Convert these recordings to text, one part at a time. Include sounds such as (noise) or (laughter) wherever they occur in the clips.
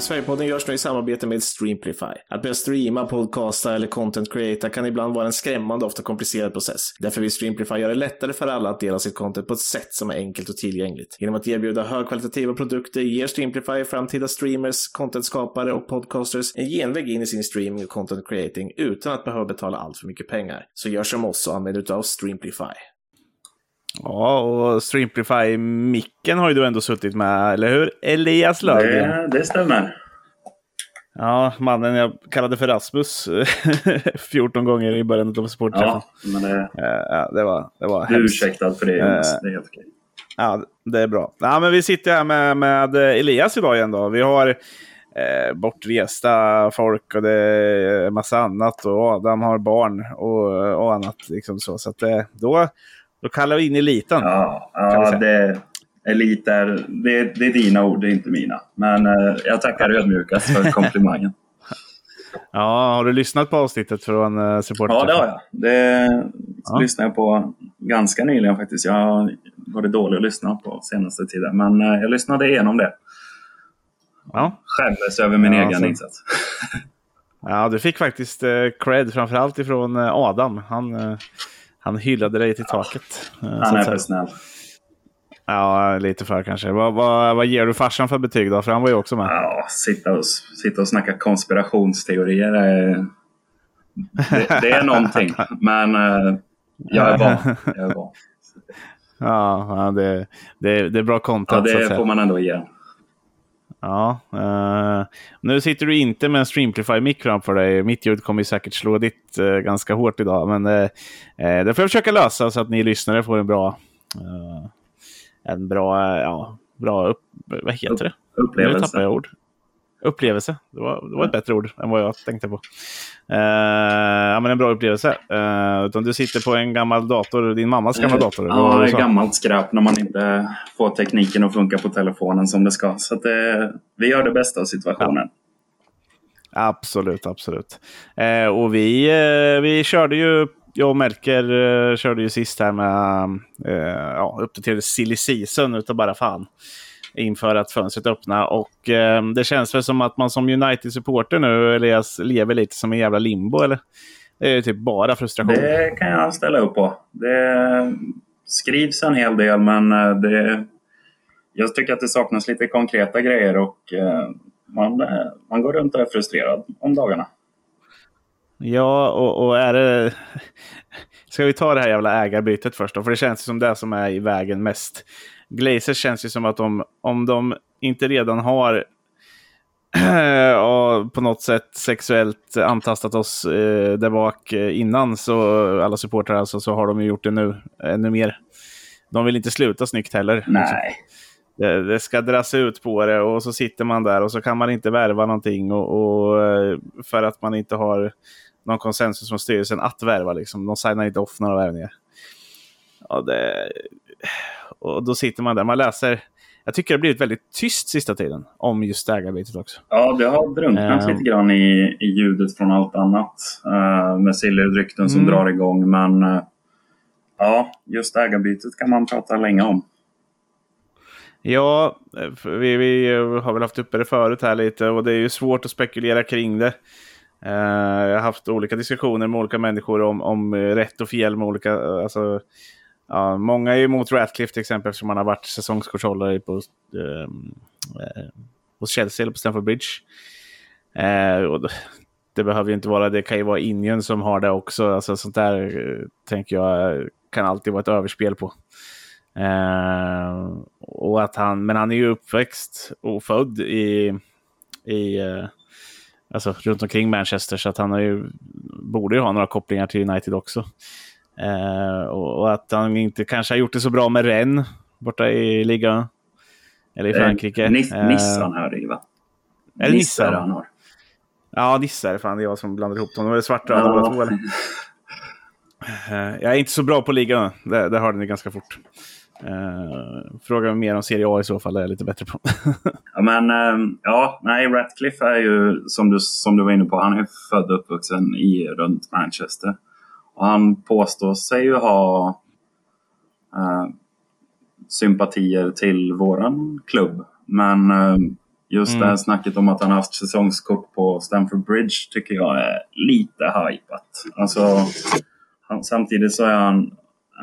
Sverigepodden görs nu i samarbete med Streamplify. Att börja streama, podcasta eller content creata kan ibland vara en skrämmande och ofta komplicerad process. Därför vill Streamplify göra det lättare för alla att dela sitt content på ett sätt som är enkelt och tillgängligt. Genom att erbjuda högkvalitativa produkter ger Streamplify framtida streamers, contentskapare och podcasters en genväg in i sin streaming och content creating utan att behöva betala allt för mycket pengar. Så gör som oss och använd utav Streamplify. Ja, och Streamplify-micken har ju du ändå suttit med, eller hur? Elias Löfgren. Det, det stämmer. Ja, mannen jag kallade för Rasmus (laughs) 14 gånger i början av sportträffen. Ja, men det, Ja, det var, det var du är ursäktad för det Jonas. Eh, Det är helt okej. Ja, det är bra. Ja, men vi sitter här med, med Elias idag igen. Då. Vi har eh, bortresta folk och det är massa annat. Och Adam har barn och, och annat. Liksom så så att, eh, då, då kallar vi in eliten. Ja, ja det, elit är, det, det är dina ord, det är inte mina. Men eh, jag tackar ödmjukast för (laughs) komplimangen. Ja, har du lyssnat på avsnittet från uh, supporter? Ja, det har jag. Det Ja. lyssnade jag på ganska nyligen faktiskt. Jag har varit dålig att lyssna på senaste tiden. Men eh, jag lyssnade igenom det. Ja. Skämdes över min Ja, egen så- insats. (laughs) ja, du fick faktiskt eh, cred framförallt ifrån eh, Adam. Han, eh, han hyllade dig till taket. eh, så Han är för snäll. Ja, lite för kanske. Vad, vad, vad ger du farsan för betyg då? För han var ju också med. Ja, sitta och, sitta och snacka konspirationsteorier. är- Det, det är någonting. Men eh, jag är van. Jag är van. (laughs) Ja, ja det, det, det är bra Ja, content att det får man ändå ge. Ja, eh, nu sitter du inte med en Streamplify-mick framför dig. Mitt ljud kommer säkert slå ditt eh, ganska hårt idag. Men eh, det får jag försöka lösa så att ni lyssnare får en bra... en bra, ja, bra upp, vad heter det? Nu tappar Upplevelse. jag ord. Upplevelse. Det var, det var ett bättre ord än vad jag tänkte på. Eh, ja, men en bra upplevelse. Uh, utan du sitter på en gammal dator, din mammas gamla dator. Ja, det är gammalt skräp när man inte får tekniken att funka på telefonen som det ska. Så det, vi gör det bästa av situationen. Absolut, absolut. Eh, och vi, eh, vi körde ju, jag och Melker eh, körde ju sist här med eh, ja, uppdaterade silly season utav bara fan. Inför att fönstret öppna och eh, det känns väl som att man som United-supporter nu, Elias, lever lite som en jävla limbo eller? Det är ju typ bara frustration. Det kan jag ställa upp på. Det skrivs en hel del men eh, det, jag tycker att det saknas lite konkreta grejer och eh, man, eh, man går runt och är frustrerad om dagarna. Ja, och, och är det... Ska vi ta det här jävla ägarbytet först då? För det känns som det som är i vägen mest. Glazers känns ju som att de, om de inte redan har (clears throat) ja, på något sätt sexuellt antastat oss eh, där bak eh, innan, så alla supportrar alltså, så har de ju gjort det nu ännu mer. De vill inte sluta snyggt heller. Nej. Det, det ska dras ut på det och så sitter man där och så kan man inte värva någonting och, och, eh, för att man inte har någon konsensus från styrelsen att värva. Liksom. De signar inte off några värvningar. Ja, det, och då sitter man där. Man läser. Jag tycker det har blivit väldigt tyst sista tiden om just ägarbytet också. Ja, det har drunknat Eh. lite grann i, i ljudet från allt annat. Uh, med Silly-rykten som Mm. drar igång. Men eh, ja, just ägarbytet kan man prata länge om. Ja, vi, vi har väl haft uppe det förut här lite och det är ju svårt att spekulera kring det. Eh, jag har haft olika diskussioner med olika människor om, om rätt och fel med olika... Alltså, ja, många är ju emot Ratcliffe till exempel eftersom han har varit säsongskortshållare på, ehm, eh, hos Chelsea eller på Stamford Bridge. Eh, och det, behöver ju inte vara det, kan ju vara Indien som har det också. Alltså, sånt där eh, tänker jag kan alltid vara ett överspel på. Eh, och att han, men han är ju uppväxt och född i, i eh, alltså runt omkring Manchester så att han har ju, borde ju ha några kopplingar till United också. Eh, och, och att han inte kanske har gjort det så bra med Rennes borta i ligan. Eller i Frankrike. Eh, Nis- Eh, Nissan hör det ju va? Är det Nisse Nissan? han har. Ja, Nisse är det. Fan, det är jag som blandar ihop dem. De är svartröda båda två eller? (laughs) Eh, Jag är inte så bra på ligan. Det, det hörde ni ganska fort. Uh, fråga mer om Serie A i så fall, det är jag lite bättre på. (laughs) Ja, men ehm, ja, nej, Ratcliffe är ju som du, som du var inne på, han är född och uppvuxen i runt Manchester. Och han påstår sig ju ha eh, sympatier till våran klubb. Men eh, just mm. det här snacket om att han haft säsongskort på Stamford Bridge tycker jag är lite hypat. Alltså, han, samtidigt så är han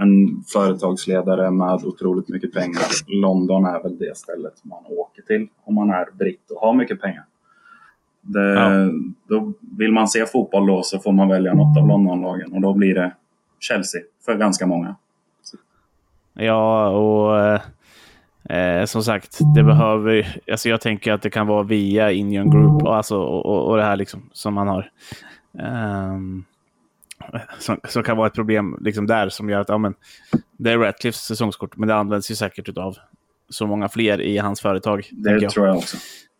en företagsledare med otroligt mycket pengar. London är väl det stället man åker till om man är britt och har mycket pengar. Det, ja. Då vill man se fotboll då så får man välja något av Londonlagen och då blir det Chelsea för ganska många. Ja, och eh, eh, som sagt, det behöver... Alltså jag tänker att det kan vara via Indian Group och, alltså, och, och, det här liksom som man har. Um, som, som, kan vara ett problem liksom där som gör att ja, men, det är Ratcliffes säsongskort, men det används ju säkert av så många fler i hans företag. Det jag. tror jag också.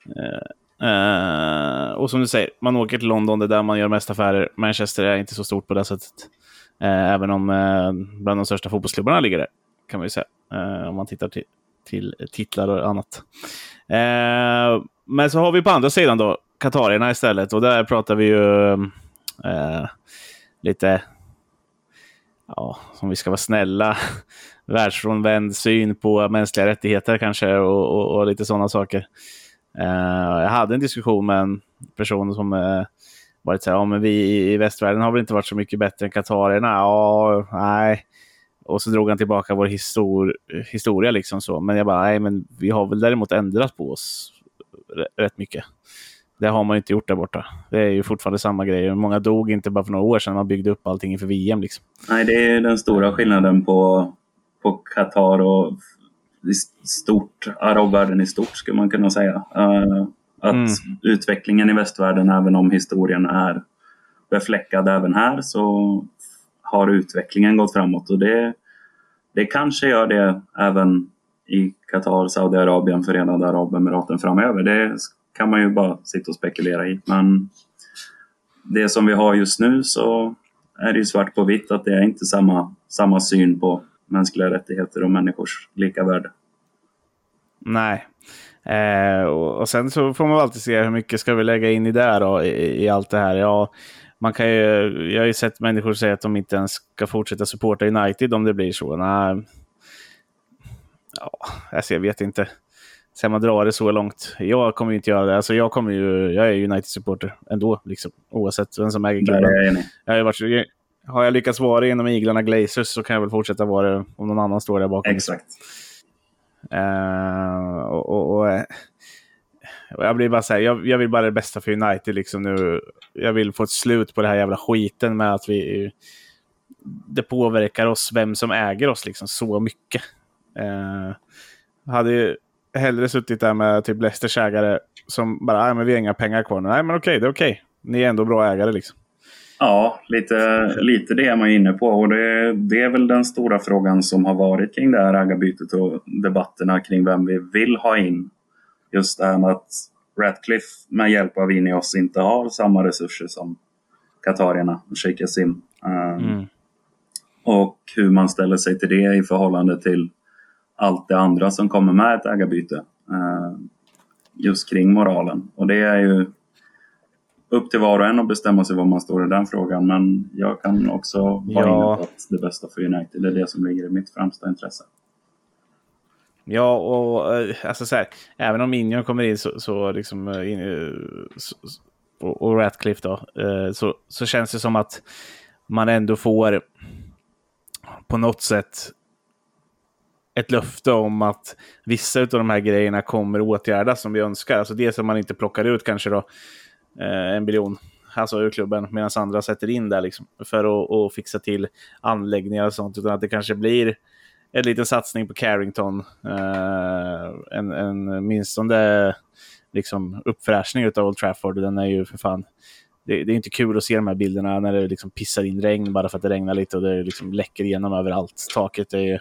Uh, uh, och som du säger, man åker till London, det är där man gör mest affärer. Manchester är inte så stort på det sättet. Uh, även om eh, bland de största fotbollsklubbarna ligger där, kan man ju säga. om man tittar till, till titlar och annat. men så har vi på andra sidan då, Katarierna istället. Och där pratar vi ju lite, ja, om vi ska vara snälla, (laughs) världsfrånvänd syn på mänskliga rättigheter kanske och, och, och lite sådana saker. Uh, jag hade en diskussion med en person som uh, varit så här, ja men vi i västvärlden har väl inte varit så mycket bättre än katarierna? Ja, nej. Och så drog han tillbaka vår histor historia liksom så. Men jag bara, nej men vi har väl däremot ändrat på oss rätt mycket. Det har man inte gjort där borta. Det är ju fortfarande samma grej. Många dog inte bara för några år sedan man byggde upp allting inför VM. Liksom. Nej, det är den stora skillnaden på, på Qatar och stort, arabvärlden i stort skulle man kunna säga. Uh, att mm. utvecklingen i västvärlden, även om historien är befläckad även här, så har utvecklingen gått framåt. Och det, det kanske gör det även i Qatar, Saudiarabien, Förenade Arabemiraten framöver. Det kan man ju bara sitta och spekulera i. Men det som vi har just nu så är det ju svart på vitt att det är inte samma, samma syn på mänskliga rättigheter och människors lika värde. Nej. Eh, och, och, sen så får man alltid se hur mycket ska vi lägga in i det då, i, i allt det här. Ja, man kan ju, jag har ju sett människor säga att de inte ens ska fortsätta supporta United om det blir så. Nej. Ja, alltså jag vet inte. Ska man dra det så långt? Jag kommer ju inte göra det. Alltså jag, kommer ju, jag är United-supporter ändå, liksom, oavsett vem som äger klubben. Jag varit, har jag lyckats vara inom Iglarna Glazers så kan jag väl fortsätta vara det om någon annan står där bakom. Exakt. Uh, och, och, och, jag blir bara så här, jag, jag, vill bara det bästa för United liksom nu. Jag vill få ett slut på det här jävla skiten med att vi... Det påverkar oss, vem som äger oss liksom så mycket. Uh, hade hellre suttit där med typ Leicesters ägare som bara, nej men vi har inga pengar kvar Nej men okej, det är okej. Ni är ändå bra ägare liksom. Ja, lite, lite det är man inne på och det, det är väl den stora frågan som har varit kring det här ägarbytet och debatterna kring vem vi vill ha in. Just det här med att Ratcliffe med hjälp av Ineos inte har samma resurser som Qatarierna och Sheikh Yassim. Um, mm. Och hur man ställer sig till det i förhållande till allt det andra som kommer med ett ägarbyte. Eh, just kring moralen. Och det är ju upp till var och en att bestämma sig var man står i den frågan. Men jag kan också vara ja. inne på att det bästa för United det är det som ligger i mitt främsta intresse. Ja, och eh, alltså så här, även om Minion kommer in så, så liksom eh, in, så, och, och Ratcliffe då, så, så känns det som att man ändå får på något sätt ett löfte om att vissa av de här grejerna kommer åtgärdas som vi önskar. Alltså det som man inte plockar ut kanske då eh, Eh, en biljon alltså ur klubben medan andra sätter in där liksom, för att, att fixa till anläggningar och sånt. Utan att det kanske blir en liten satsning på Carrington. Eh, en, en minstone liksom, uppfräschning av Old Trafford. Den är ju för fan det, det, är inte kul att se de här bilderna när det liksom pissar in regn bara för att det regnar lite och det liksom läcker igenom överallt. Taket är ju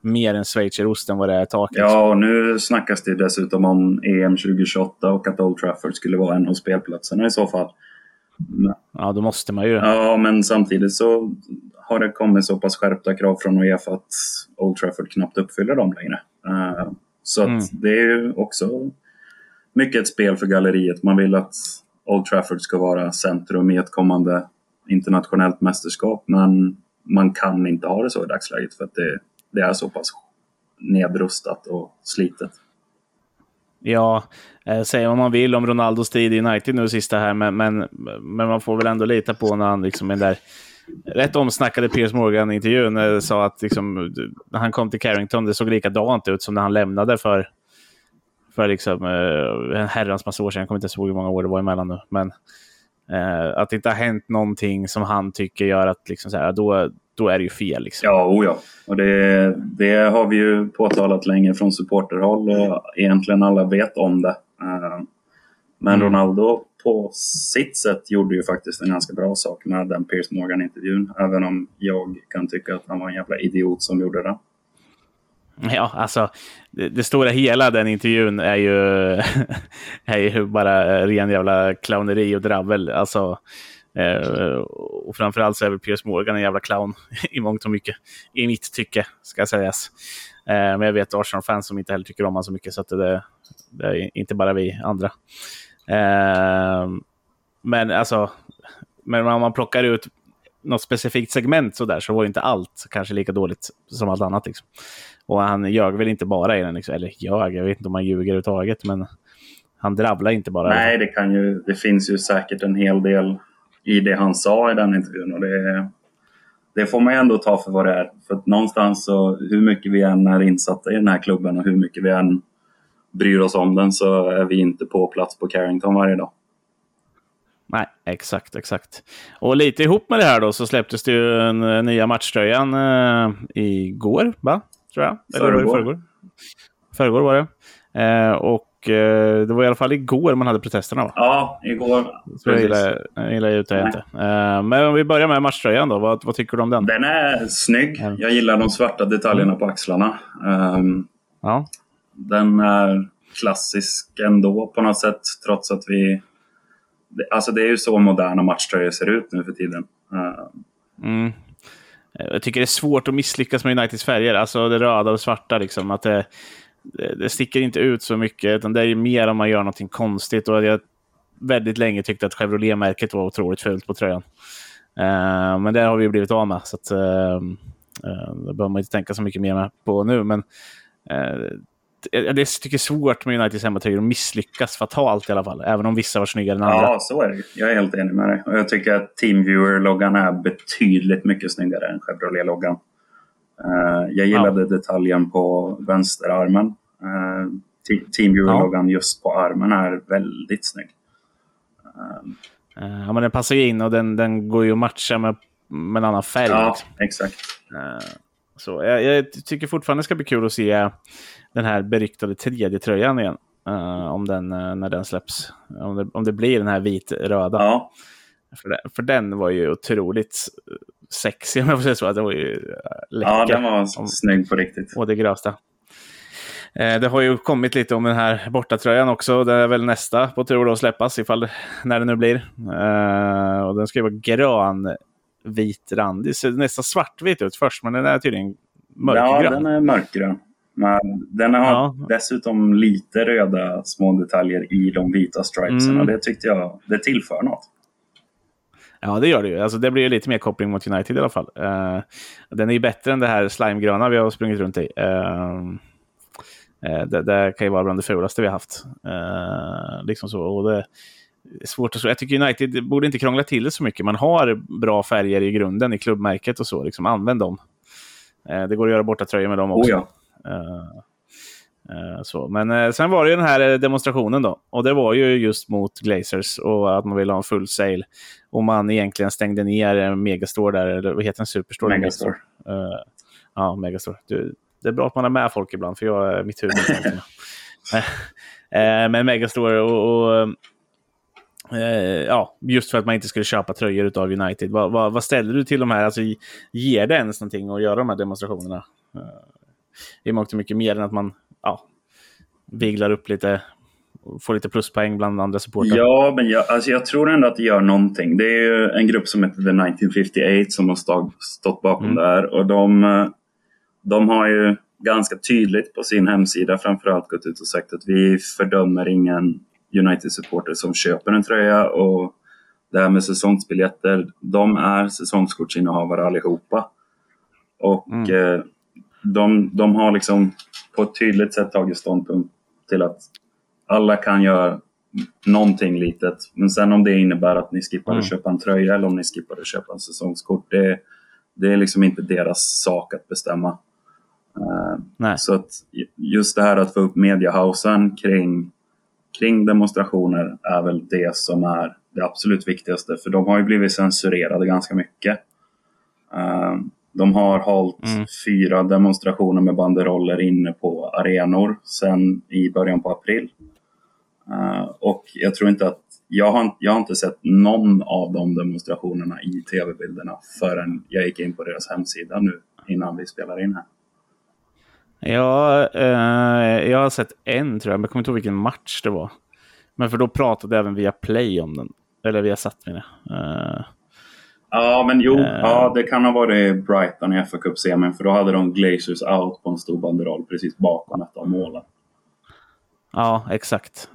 mer en schweizerost än vad det är taket. Ja, och nu snackas det dessutom om EM 2028 och att Old Trafford skulle vara en av spelplatserna i så fall. Ja, då måste man ju. Ja, men samtidigt så har det kommit så pass skärpta krav från Uefa att Old Trafford knappt uppfyller dem längre. Uh, så mm. det är ju också mycket ett spel för galleriet. Man vill att Old Trafford ska vara centrum i ett kommande internationellt mästerskap, men man kan inte ha det så i dagsläget för att det det är så pass nedrustat och slitet. Ja, eh, säga vad man vill om Ronaldos tid i United nu sista här, men, men, men man får väl ändå lita på när han liksom är där rätt omsnackade Piers Morgan-intervjun eh, sa att liksom, när han kom till Carrington, det såg likadant ut som när han lämnade för, för liksom, eh, en herrans massa år sedan. Jag kommer inte ihåg hur många år det var emellan nu. Men eh, att det inte har hänt någonting som han tycker gör att liksom, så här, då, då är det ju fel. Liksom. Ja, oh ja. Och det, det har vi ju påtalat länge från supporterhåll och egentligen alla vet om det. Eh, men mm. Ronaldo på sitt sätt gjorde ju faktiskt en ganska bra sak med den Piers Morgan-intervjun. Även om jag kan tycka att han var en jävla idiot som gjorde det. Ja, alltså det, det stora hela den intervjun är ju, (laughs) är ju bara ren jävla clowneri och dravel. Alltså, eh, och framförallt så är väl Piers Morgan en jävla clown (laughs) i mångt och mycket. I mitt tycke, ska sägas. Eh, men jag vet Arsenal-fans som inte heller tycker om honom så mycket, så att det, det är inte bara vi andra. Eh, men alltså, men om man plockar ut något specifikt segment så där så var inte allt kanske lika dåligt som allt annat. Liksom. Och han ljög väl inte bara i den, liksom. eller ljög, jag vet inte om han ljuger överhuvudtaget, men han dravlar inte bara. Nej, det, kan ju, det finns ju säkert en hel del i det han sa i den intervjun. Och det, det får man ändå ta för vad det är. För någonstans så, hur mycket vi än är insatta i den här klubben och hur mycket vi än bryr oss om den så är vi inte på plats på Carrington varje dag. Nej, exakt, exakt. Och lite ihop med det här då så släpptes det ju en, en nya matchtröjan eh, igår, va? Tror jag. Eller förrgår? Förrgår var det. Eh, och eh, det var i alla fall igår man hade protesterna va? Ja, igår. Så jag gillar, jag gillar ut det inte. Eh, men om vi börjar med matchtröjan då. Vad, vad, tycker du om den? Den är snygg. Jag gillar de svarta detaljerna på axlarna. Um, ja. Den är klassisk ändå på något sätt trots att vi... Alltså det är ju så moderna matchtröjor ser ut nu för tiden. Mm. Jag tycker det är svårt att misslyckas med Uniteds färger, alltså det röda och svarta. Liksom, att det, det sticker inte ut så mycket, utan det är mer om man gör någonting konstigt. Och jag väldigt länge tyckte att Chevrolet-märket var otroligt fult på tröjan. Uh, men det har vi blivit av med, så att, uh, uh, det behöver man inte tänka så mycket mer på nu. Men jag tycker det är svårt med Uniteds hemmatröjor att misslyckas fatalt i alla fall. Även om vissa var snyggare än andra. Ja, så är det. Jag är helt enig med dig. Och jag tycker att Teamviewer-loggan är betydligt mycket snyggare än Chevrolet-loggan. Uh, jag gillade ja. detaljen på vänsterarmen. Uh, Teamviewer-loggan ja. just på armen är väldigt snygg. Uh, ja, men den passar ju in och den, den går ju att matcha med, med en annan färg. Ja, exakt. så jag, jag, tycker fortfarande det ska bli kul att se den här beryktade tredje tröjan igen. Uh, om den, uh, när den släpps. Om det, om det blir den här vitröda. Ja. För, för den var ju otroligt sexig om jag får säga så. Den var ju läcker. Ja, den var om, snygg på riktigt. Och det grövsta. Eh, det har ju kommit lite om den här bortatröjan också. Det är väl nästa på tur att släppas, ifall, när det nu blir. Eh, och den ska ju vara grön vit rand. Det ser nästan svartvit ut först, men den är tydligen mörkgrön. Ja, den är mörkgrön. Men den har ja. dessutom lite röda små detaljer i de vita stripesen mm. och det tyckte jag det tillför något. Ja, det gör det ju. Alltså, det blir ju lite mer koppling mot United i alla fall. Uh, den är ju bättre än det här slimegröna vi har sprungit runt i. Uh, uh, det, det, kan ju vara bland det fulaste vi har haft. liksom så. Och det är svårt att så. Jag tycker United borde inte krångla till det så mycket. Man har bra färger i grunden i klubbmärket och så. Liksom, använd dem. det går att göra borta tröjor med dem också. Oh ja. Eh, eh, så. Men eh, sen var det ju den här demonstrationen då. Och det var ju just mot Glazers och att man ville ha en full sale. Och man egentligen stängde ner Megastore där, eller vad heter den? Superstore? Megastore. Uh, ja, Megastore. Du, det är bra att man har med folk ibland, för jag är mitt huvud. uh, (laughs) men Megastore och, och ja, just för att man inte skulle köpa tröjor av United. Vad, vad, vad ställer du till de här? Alltså, ger det ens någonting att göra de här demonstrationerna? i mångt och mycket mer än att man ja, viglar upp lite får lite pluspoäng bland andra supportrar. Ja, men jag, alltså jag tror ändå att det gör någonting. Det är ju en grupp som heter The 1958 som har stått bakom mm. det här. Och de, de har ju ganska tydligt på sin hemsida framförallt gått ut och sagt att vi fördömer ingen United-supporter som köper en tröja och det här med säsongsbiljetter, de är säsongskortsinnehavare allihopa. Och mm. eh, de, de har liksom på ett tydligt sätt tagit ståndpunkt till att alla kan göra någonting litet. Men sen om det innebär att ni skippar Mm. att köpa en tröja eller om ni skippar att köpa en säsongskort, det, det är liksom inte deras sak att bestämma. Nej. så att just det här att få upp mediahausen kring, kring demonstrationer är väl det som är det absolut viktigaste. För de har ju blivit censurerade ganska mycket. Eh, De har hållit Mm. fyra demonstrationer med banderoller inne på arenor sedan i början på april. Eh, och jag tror inte att jag har, jag har inte sett någon av de demonstrationerna i tv-bilderna förrän jag gick in på deras hemsida nu innan vi spelar in här. Ja, eh, jag har sett en tror jag, men jag kommer inte ihåg vilken match det var. Men för då pratade även via Play om den. Eller via satt det. Eh, Ja, men jo, Eh. ja, det kan ha varit Brighton i fa Cup-semin för då hade de Glazers out på en stor banderoll precis bakom ett av målen. Ja, exakt.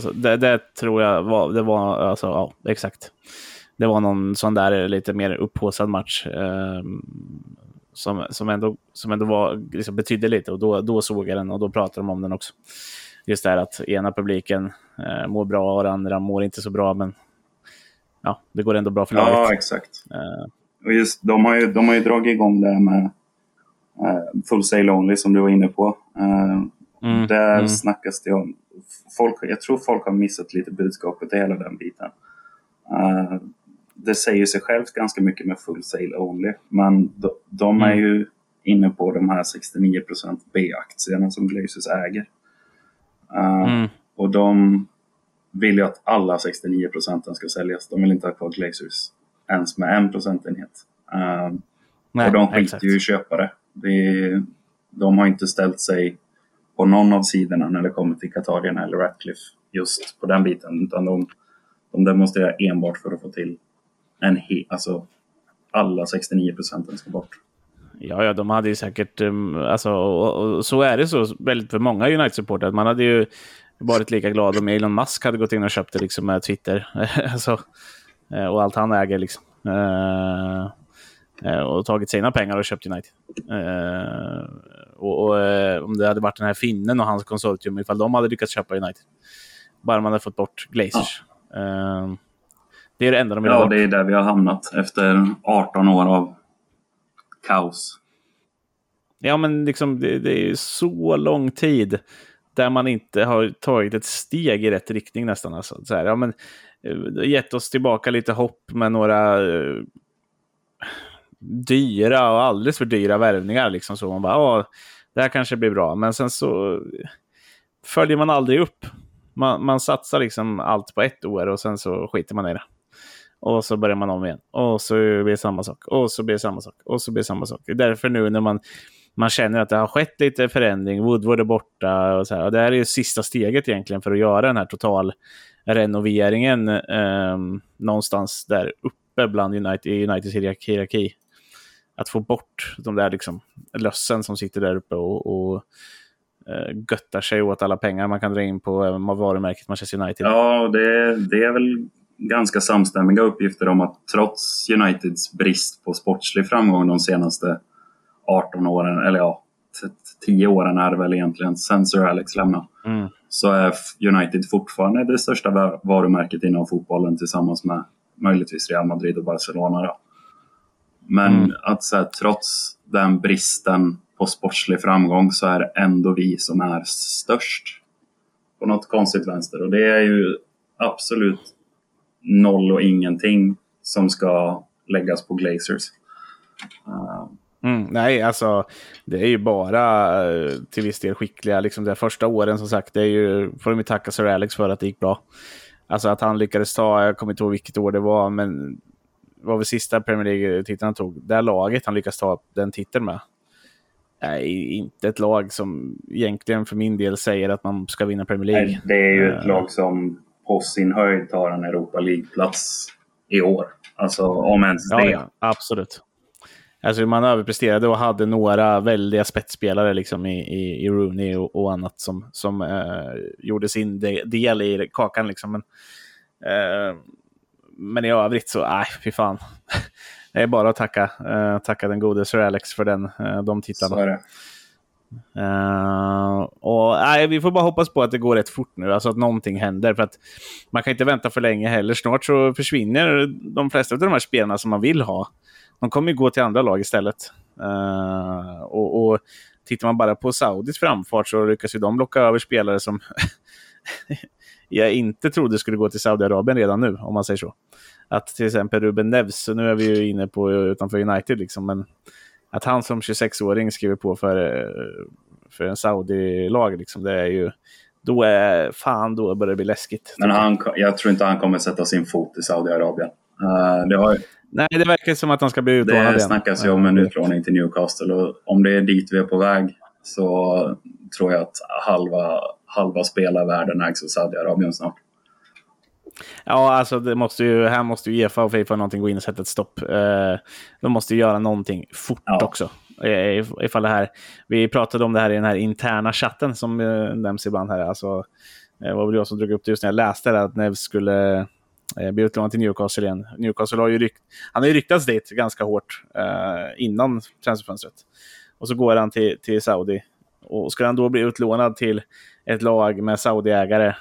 Så det, det tror jag var, det var, alltså, ja, exakt. Det var någon sån där lite mer upphaussad match. eh, som, som ändå, som ändå var, liksom betydde lite och då, då såg jag den och då pratade de om den också. Just det här att ena publiken eh, mår bra och den andra mår inte så bra, men ja, det går ändå bra för laget. Ja, exakt. Eh, Och just, de, har ju, de har ju dragit igång det här med Full Sail Only som du var inne på. Mm, Där mm. snackas det om... Folk, jag tror folk har missat lite budskapet i hela den biten. Eh, det säger sig självt ganska mycket med Full Sail Only. Men de, de är Mm. ju inne på de här 69% B-aktierna som Glazers äger. Eh, Mm. Och de vill ju att alla 69% ska säljas. De vill inte ha kvar Glazers ens med en procentenhet. Eh, Nej, och de skiter ju i köpare. Det, de har inte ställt sig på någon av sidorna när det kommer till Katarina eller Ratcliffe just på den biten. Utan de, de demonstrerar enbart för att få till en he, alltså alla 69 procenten ska bort. Ja, ja, de hade ju säkert, ehm, alltså, och, och, så är det så väldigt för många United-supportrar. Man hade ju varit lika glad om Elon Musk hade gått in och köpt det liksom med Twitter. (laughs) alltså, eh, och allt han äger liksom. Uh, och tagit sina pengar och köpt United. Uh, och, och eh, om det hade varit den här finnen och hans konsortium, ifall de hade lyckats köpa United. Bara man hade fått bort Glazers. Eh, det är det enda de vill Ja, bort. det är där vi har hamnat efter 18 år av kaos. Ja, men liksom, det, det är så lång tid där man inte har tagit ett steg i rätt riktning nästan. Alltså. Så här, ja, men, eh, gett oss tillbaka lite hopp med några eh, dyra och alldeles för dyra värvningar. Liksom, så man bara, ja, det här kanske blir bra. Men sen så följer man aldrig upp. Man, man satsar liksom allt på ett år och sen så skiter man i det. Och så börjar man om igen. Och så blir det samma sak. Och så blir det samma sak. Och så blir det samma sak. Det är därför nu när man, man känner att det har skett lite förändring, Woodward är borta och så här. Och det här är ju sista steget egentligen för att göra den här total renoveringen eh, någonstans där uppe bland United, i Uniteds hierarki. Att få bort de där liksom lössen som sitter där uppe och, och eh, göttar sig åt alla pengar man kan dra in på eh, varumärket Manchester United. Ja, det, det är väl ganska samstämmiga uppgifter om att trots Uniteds brist på sportslig framgång de senaste 18 åren, eller ja, 10 åren är det väl egentligen, sen Sir Alex lämnade, Mm. så är United fortfarande det största va- varumärket inom fotbollen tillsammans med möjligtvis Real Madrid och Barcelona. Då. Men Mm. att så här, trots den bristen på sportslig framgång så är det ändå vi som är störst på något konstigt vänster. Och det är ju absolut noll och ingenting som ska läggas på Glazers. Uh, Mm, nej, alltså det är ju bara eh, till viss del skickliga. Liksom de första åren som sagt, det är ju, får de ju tacka Sir Alex för att det gick bra. Alltså att han lyckades ta, jag kommer inte ihåg vilket år det var, men var väl sista Premier League-titeln han tog. Det laget han lyckas ta den titeln med. är inte ett lag som egentligen för min del säger att man ska vinna Premier League. nej, det är ju ett Eh. lag som på sin höjd tar en Europa League-plats i år. Alltså om ens Ja, det. ja, absolut. Alltså man överpresterade och hade några väldiga spetsspelare liksom i, i, i Rooney och, och annat som, som eh, gjorde sin de, del i kakan. Liksom. Men, eh, men i övrigt så, nej, fy fan. (laughs) Det är bara att tacka, eh, tacka den gode Sir Alex för den, eh, de Så titlarna. är det. Uh, och, nej, vi får bara hoppas på att det går rätt fort nu, alltså att någonting händer. För att man kan inte vänta för länge heller. Snart så försvinner de flesta av de här spelarna som man vill ha. De kommer ju gå till andra lag istället. Uh, och, och tittar man bara på Saudis framfart så lyckas ju de locka över spelare som (laughs) jag inte trodde skulle gå till Saudiarabien redan nu, om man säger så. Att till exempel Ruben Neves, nu är vi ju inne på utanför United, liksom, men att han som 26-åring skriver på för, för en Saudi-lag, liksom, det är ju... Då är fan, då börjar det bli läskigt. Men han, jag tror inte han kommer sätta sin fot i Saudiarabien. Uh, det har, Nej, det verkar som att han ska bli utlånad Det snackas ju om en utlåning till Newcastle och om det är dit vi är på väg så tror jag att halva, halva spelarvärlden ägs av Saudiarabien snart. Ja, alltså det måste ju, här måste ju Uefa och Fifa någonting gå in och sätta ett stopp. Eh, de måste ju göra någonting fort ja. också. Ifall det här, vi pratade om det här i den här interna chatten som eh, nämns ibland här. Alltså, det var väl jag som drog upp det just när jag läste det, att Neves skulle eh, bli utlånad till Newcastle igen. Newcastle har ju, rykt, han har ju ryktats dit ganska hårt eh, innan transferfönstret. Och så går han till, till Saudi. Och ska han då bli utlånad till ett lag med Saudi-ägare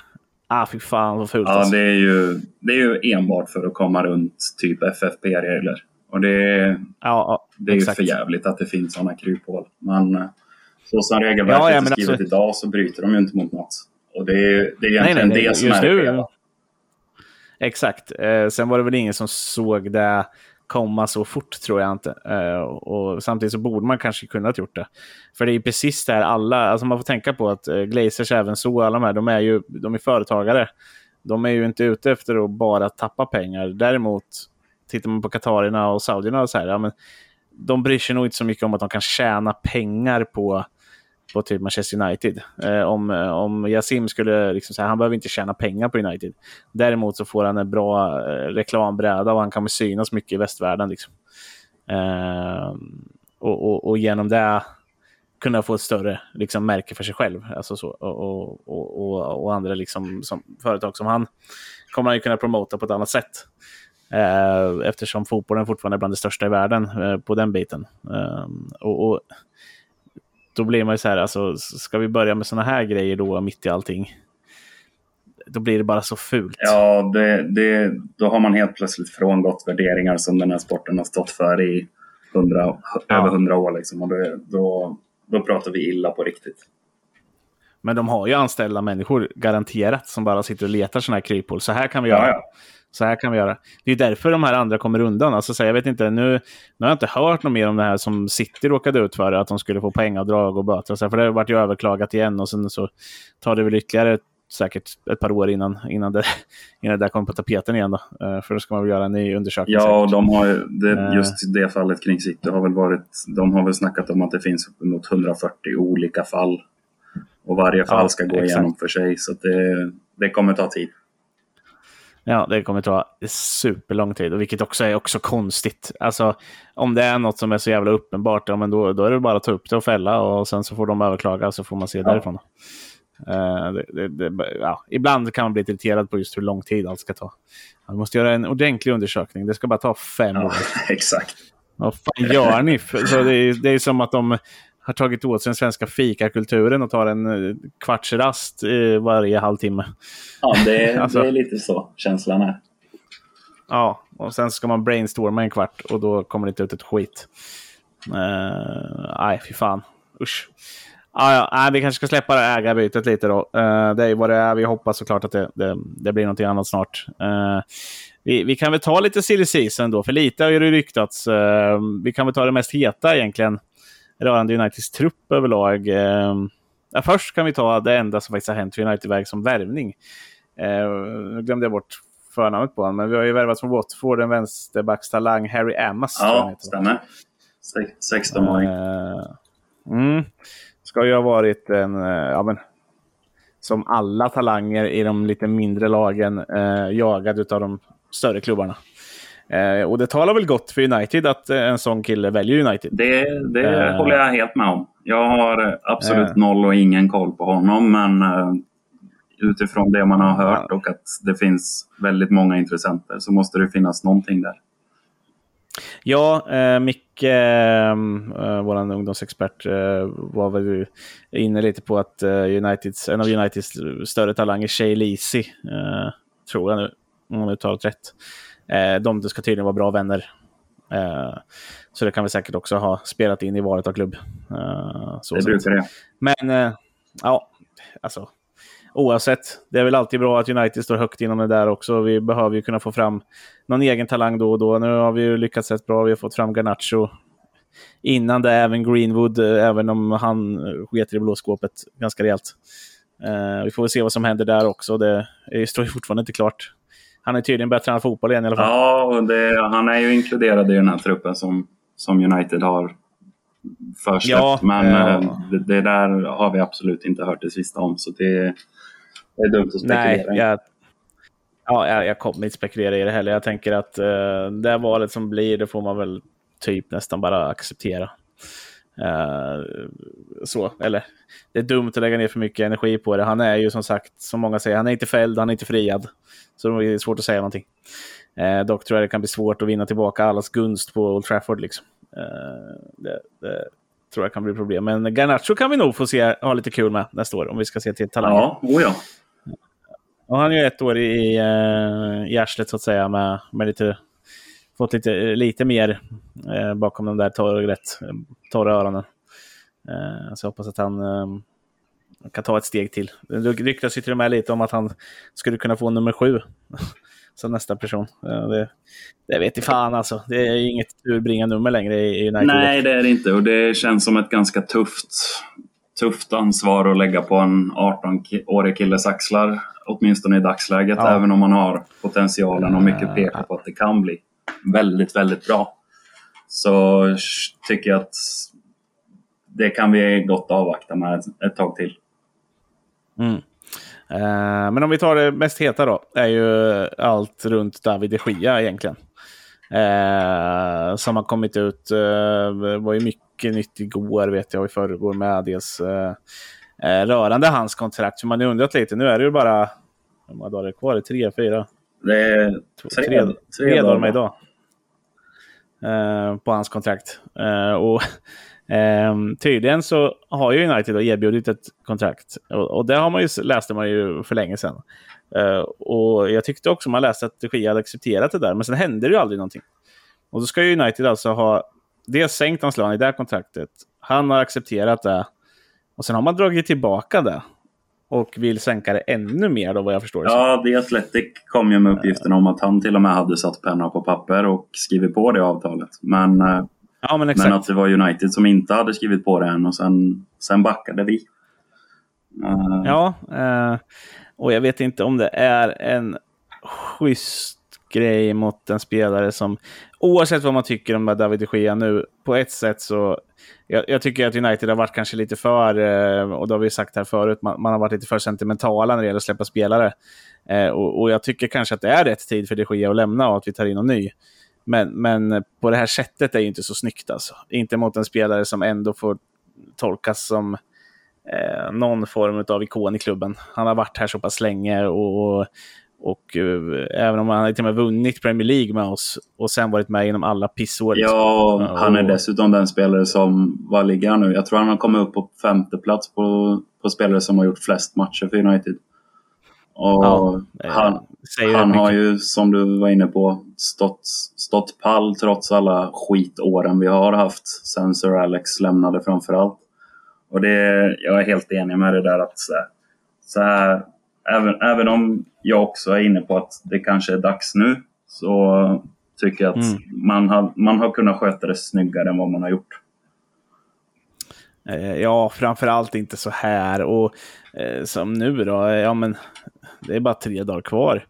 Ah, fy fan vad fult. Ja, alltså. det, är ju, det är ju enbart för att komma runt typ FFP-regler. Och det, ja, ja, det är exakt. ju för jävligt att det finns sådana kryphål. Men så som regelverket ja, ja, är skrivet alltså... idag så bryter de ju inte mot något. Och det är, det är egentligen nej, nej, det som är det Exakt. Eh, sen var det väl ingen som såg det komma så fort tror jag inte. Uh, och samtidigt så borde man kanske kunnat gjort det. För det är precis där alla, alltså man får tänka på att uh, Glazers även så, alla de här, de är ju de är företagare. De är ju inte ute efter att bara tappa pengar. Däremot tittar man på Katarina och Saudierna och så här, ja, men de bryr sig nog inte så mycket om att de kan tjäna pengar på på till Manchester United. Eh, om, eh, om Yasim skulle, liksom säga, han behöver inte tjäna pengar på United. Däremot så får han en bra eh, reklambräda och han kommer synas mycket i västvärlden. Liksom. Eh, och, och, och, genom det kunna få ett större liksom, märke för sig själv. Alltså så, och, och, och, andra liksom, som, företag som han kommer han ju kunna promota på ett annat sätt. Eh, eftersom fotbollen fortfarande är bland det största i världen eh, på den biten. Eh, och, och då blir man ju så här, alltså, ska vi börja med sådana här grejer då mitt i allting? Då blir det bara så fult. Ja, det, det, då har man helt plötsligt frångått värderingar som den här sporten har stått för i 100, ja. över hundra år. Liksom. Och då, då, då pratar vi illa på riktigt. Men de har ju anställda människor, garanterat, som bara sitter och letar sådana här kryphål. Så här kan vi göra. Ja, ja. Så här kan vi göra. Det är därför de här andra kommer undan. Alltså, så jag vet inte, nu, nu har jag inte hört något mer om det här som City råkade ut för, att de skulle få poängavdrag och böter. Så, för det har varit ju överklagat igen och sen så tar det väl ytterligare säkert ett par år innan, innan, det, (laughs) innan det där kommer på tapeten igen. Då. Uh, för då ska man väl göra en ny undersökning. Ja, och de har det, eh. just det fallet kring City har väl varit, de har väl snackat om att det finns uppemot 140 olika fall. Och varje fall ja, ska gå exakt. igenom för sig, så det, det kommer ta tid. Ja, det kommer ta superlång tid, och vilket också är också konstigt. Alltså, om det är något som är så jävla uppenbart, ja, men då, då är det bara att ta upp det och fälla och sen så får de överklaga så får man se ja. därifrån. Uh, det, det, det, ja. Ibland kan man bli irriterad på just hur lång tid allt ska ta. Man måste göra en ordentlig undersökning. Det ska bara ta fem ja, år. (laughs) Exakt. Vad fan gör ni? Så det, är, det är som att de har tagit åt sig den svenska fikakulturen och tar en eh, kvarts rast varje halvtimme. Ja, det är, (laughs) alltså, det är lite så känslan är. Ja, och sen ska man brainstorma en kvart och då kommer det inte ut ett skit. Uh, nej, fy fan. Usch. Ah, ja, nej, vi kanske ska släppa ägarbytet lite då. Uh, det är vad det är. Vi hoppas såklart att det, det, det blir något annat snart. Uh, vi, vi, kan väl ta lite silly season då, för lite har ju ryktats. Uh, vi kan väl ta det mest heta egentligen rörande Uniteds trupp överlag. Eh, ja, först kan vi ta det enda som faktiskt har hänt för United-väg som värvning. Eh, nu glömde jag bort förnamnet på honom, men vi har ju värvat från Watford en vänsterbackstalang, Harry Amos. Ja, stämmer. 16-åring. Eh, mm. Ska ju ha varit en, eh, ja men, som alla talanger i de lite mindre lagen, eh, jagad av de större klubbarna. Eh, och det talar väl gott för United att eh, en sån kille väljer United. Det, det eh. håller jag helt med om. Jag har absolut eh. noll och ingen koll på honom, men eh, utifrån det man har hört och att det finns väldigt många intressenter så måste det finnas någonting där. Ja, eh, Micke, eh, vår ungdomsexpert, eh, var väl inne lite på att eh, Uniteds, en av Uniteds större talanger, Shay Leasy, eh, tror jag nu, om jag uttalat rätt. Eh, de ska tydligen vara bra vänner. Eh, så det kan vi säkert också ha spelat in i valet av klubb. Eh, det brukar det. Men eh, ja, alltså oavsett, det är väl alltid bra att United står högt inom det där också. Vi behöver ju kunna få fram någon egen talang då och då. Nu har vi ju lyckats rätt bra. Vi har fått fram Garnacho. Innan det även Greenwood, eh, även om han sket i blåskåpet ganska rejält. Uh, vi får väl se vad som händer där också. Det står ju fortfarande inte klart. Han är tydligen börjat träna fotboll igen i alla fall. Ja, och det, han är ju inkluderad i den här truppen som, som United har försläppt. Ja, men uh, det, det, där har vi absolut inte hört det sista om. Så det, det är dumt att spekulera. Nej, jag, ja, jag, jag kommer inte spekulera i det heller. Jag tänker att uh, det valet som blir, det får man väl typ nästan bara acceptera. Uh, så, eller det är dumt att lägga ner för mycket energi på det. Han är ju som sagt, som många säger, han är inte fälld, han är inte friad. Så det är svårt att säga någonting. Uh, dock tror jag det kan bli svårt att vinna tillbaka allas gunst på Old Trafford. Liksom. Uh, det, det, tror jag kan bli problem. Men Garnacho kan vi nog få se ha lite kul med nästa år, om vi ska se till talanger. Ja, oh ja. Och han är ju ett år i, i arslet så att säga med, med lite, fått lite, lite mer uh, bakom de där torra, torra öronen. Uh, så jag hoppas att han uh, kan ta ett steg till. Det ryktas ju till och med lite om att han skulle kunna få nummer sju (laughs) som nästa person. Det, det vet i fan alltså. Det är inget urbringa-nummer längre i United. Nej, det är det inte. Och det känns som ett ganska tufft, tufft ansvar att lägga på en 18-årig killes axlar åtminstone i dagsläget, ja. även om man har potentialen och mycket pekar på att det kan bli väldigt, väldigt bra. Så tycker jag att det kan vi gott avvakta med ett tag till. Mm. Eh, men om vi tar det mest heta då, är ju allt runt David de Gia egentligen. Eh, som har kommit ut, eh, det var ju mycket nytt igår vet jag, och i förrgår med dels eh, eh, rörande hans kontrakt. Så man har undrat lite. Nu är det ju bara, hur många dagar är det kvar? Tre, fyra? Det är tre, tre, tre, dagar med idag. Eh, på hans kontrakt. Eh, och (laughs) ehm, tydligen så har ju United erbjudit ett kontrakt. Och, och det har man ju, läste man ju för länge sedan. Uh, och jag tyckte också man läste att Regia hade accepterat det där, men sen hände det ju aldrig någonting. Och då ska ju United alltså ha dels sänkt hans lön i det här kontraktet. Han har accepterat det. Och sen har man dragit tillbaka det och vill sänka det ännu mer då vad jag förstår. Ja, The Athletic kom ju med uppgiften om att han till och med hade satt penna på papper och skrivit på det avtalet. Men, eh, ja, men, men, att det var United som inte hade skrivit på det än och sen, sen backade vi. Uh... Ja, uh, och jag vet inte om det är en schysst grej mot en spelare som, oavsett vad man tycker om David de Gea nu, på ett sätt så jag, jag, tycker att United har varit kanske lite för, eh, och det har vi sagt här förut, man, man har varit lite för sentimentala när det gäller att släppa spelare. Eh, och, och, jag tycker kanske att det är rätt tid för de Gea att lämna och att vi tar in någon ny. Men, men på det här sättet är ju inte så snyggt alltså. Inte mot en spelare som ändå får tolkas som eh, någon form av ikon i klubben. Han har varit här så pass länge och, och uh, även om han till och med vunnit Premier League med oss och sen varit med inom alla pissår. Liksom. Ja, han är dessutom den spelare som, vad ligger han nu? Jag tror han har kommit upp på femte plats på, på spelare som har gjort flest matcher för United. Och ja, han, han har ju, som du var inne på, stått, stått pall trots alla skitåren vi har haft sen Sir Alex lämnade framförallt. Och det, jag är helt enig med det där att så här även, även om jag också är inne på att det kanske är dags nu så tycker jag att mm. man, har, man har kunnat sköta det snyggare än vad man har gjort. Eh, ja, framförallt inte så här. Och eh, som nu då, ja men det är bara tre dagar kvar.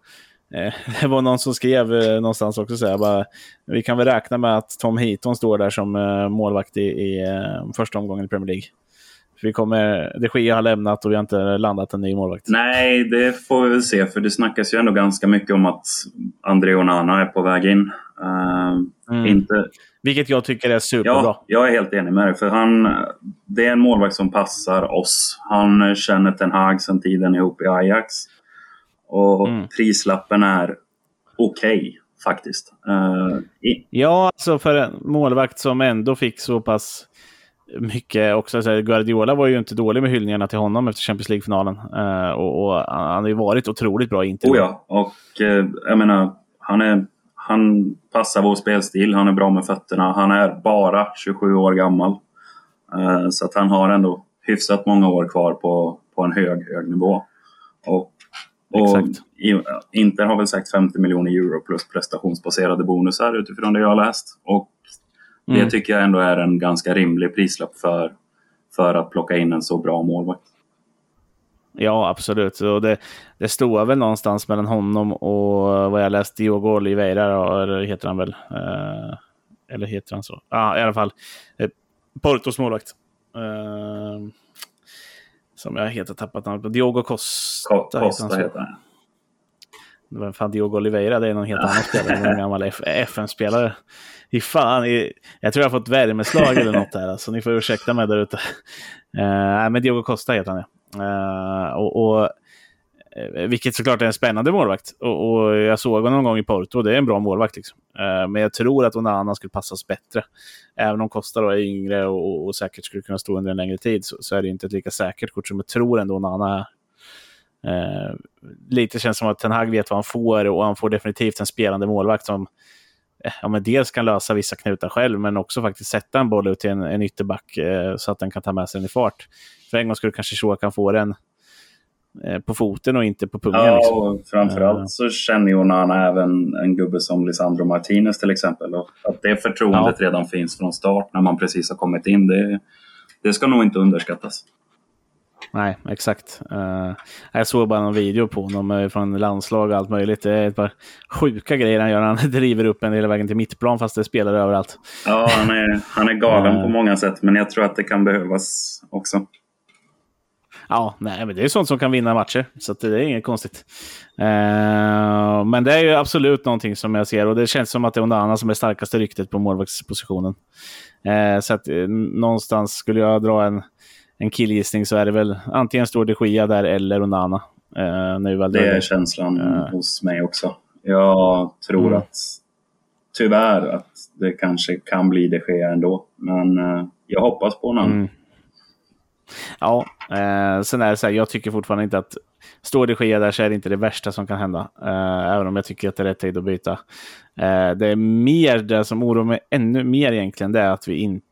Eh, (laughs) det var någon som skrev eh, någonstans också så här, bara, vi kan väl räkna med att Tom Heaton står där som eh, målvakt i, i eh, första omgången i Premier League. Vi kommer, de Gea har lämnat och vi har inte landat en ny målvakt. Nej, det får vi väl se. För det snackas ju ändå ganska mycket om att André Onana är på väg in. Uh, mm. inte... Vilket jag tycker är superbra. Ja, jag är helt enig med dig. För han, det är en målvakt som passar oss. Han känner Ten Hag sedan tiden ihop i Ajax. Och mm. prislappen är okej okay faktiskt. Uh. Ja, alltså för en målvakt som ändå fick så pass mycket också. Så Guardiola var ju inte dålig med hyllningarna till honom efter Champions League-finalen. Uh, och, och, han har ju varit otroligt bra i Inter. Oh ja, och uh, jag menar, han, är, han passar vår spelstil. Han är bra med fötterna. Han är bara 27 år gammal. Uh, så att han har ändå hyfsat många år kvar på, på en hög, hög nivå. Och, och Inter har väl sagt 50 miljoner euro plus prestationsbaserade bonusar utifrån det jag har läst. Och det mm. tycker jag ändå är en ganska rimlig prislapp för, för att plocka in en så bra målvakt. Ja, absolut. Och det, det stod väl någonstans mellan honom och vad jag läst, Diogo Oliveira, eller heter han väl? Eh, eller heter han så? Ja, ah, i alla fall. Eh, Portos målvakt. Eh, som jag helt har tappat namnet på. Diogo Costa, Costa heter han. Heter han. Vem fan Diogo Oliveira? Det är någon helt annan spelare. En (laughs) gammal FN-spelare. I fan, jag tror jag har fått värmeslag eller något där. Så ni får ursäkta mig där ute. Uh, men Diogo Costa heter han ja. Uh, och, och, eh, vilket såklart är en spännande målvakt. Och, och, jag såg honom någon gång i Porto. Det är en bra målvakt. Liksom. Uh, men jag tror att Onana skulle passas bättre. Även om Costa då är yngre och, och, säkert skulle kunna stå under en längre tid så, så, är det inte ett lika säkert kort som jag tror ändå Onana är. Uh, lite känns som att Ten Hag vet vad han får och han får definitivt en spelande målvakt som ja, men dels kan lösa vissa knutar själv, men också faktiskt sätta en boll ut till en, en ytterback eh, så att den kan ta med sig den i fart. För en gång skulle kanske Shaw kan få den eh, på foten och inte på pungen. Ja, liksom. och framförallt uh, så känner ju Onana även en gubbe som Lisandro Martinez till exempel. Och att det förtroendet ja. redan finns från start när man precis har kommit in, det, det ska nog inte underskattas. Nej, exakt. Uh, jag såg bara någon video på honom eh, från landslag och allt möjligt. Det är ett par sjuka grejer han gör. Han (laughs) driver upp en hela vägen till mittplan fast det spelar överallt. Ja, han är, han är galen uh, på många sätt, men jag tror att det kan behövas också. Ja, nej, men det är sånt som kan vinna matcher, så det är inget konstigt. Uh, men det är ju absolut någonting som jag ser och det känns som att det är Ondana som är starkaste ryktet på målvaktspositionen. Så att någonstans skulle jag dra en en killgissning så är det väl antingen står de Gia där eller Onana. Eh, nu väl det är känslan eh. hos mig också. Jag tror mm. att tyvärr att det kanske kan bli de Gea ändå. Men eh, jag hoppas på Onana. Mm. Ja, eh, sen är det så här, jag tycker fortfarande inte att står det Gea där så är det inte det värsta som kan hända. Eh, även om jag tycker att det är rätt tid att byta. Eh, det är mer det som oroar mig ännu mer egentligen, det är att vi inte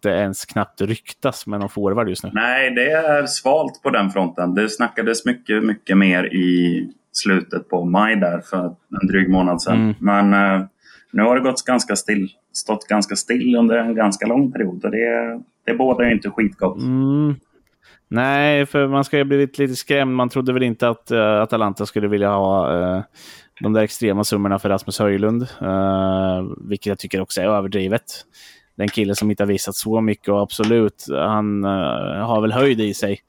inte ens knappt ryktas med någon forward just nu. Nej, det är svalt på den fronten. Det snackades mycket, mycket mer i slutet på maj där för en dryg månad sedan. Mm. Men eh, nu har det gått ganska still, stått ganska still under en ganska lång period och det, det bådar ju inte skitgott. Mm. Nej, för man ska ju blivit lite skrämd. Man trodde väl inte att uh, Atalanta skulle vilja ha uh, de där extrema summorna för Rasmus Höjlund, uh, vilket jag tycker också är överdrivet den kille som inte har visat så mycket och absolut, han uh, har väl höjd i sig.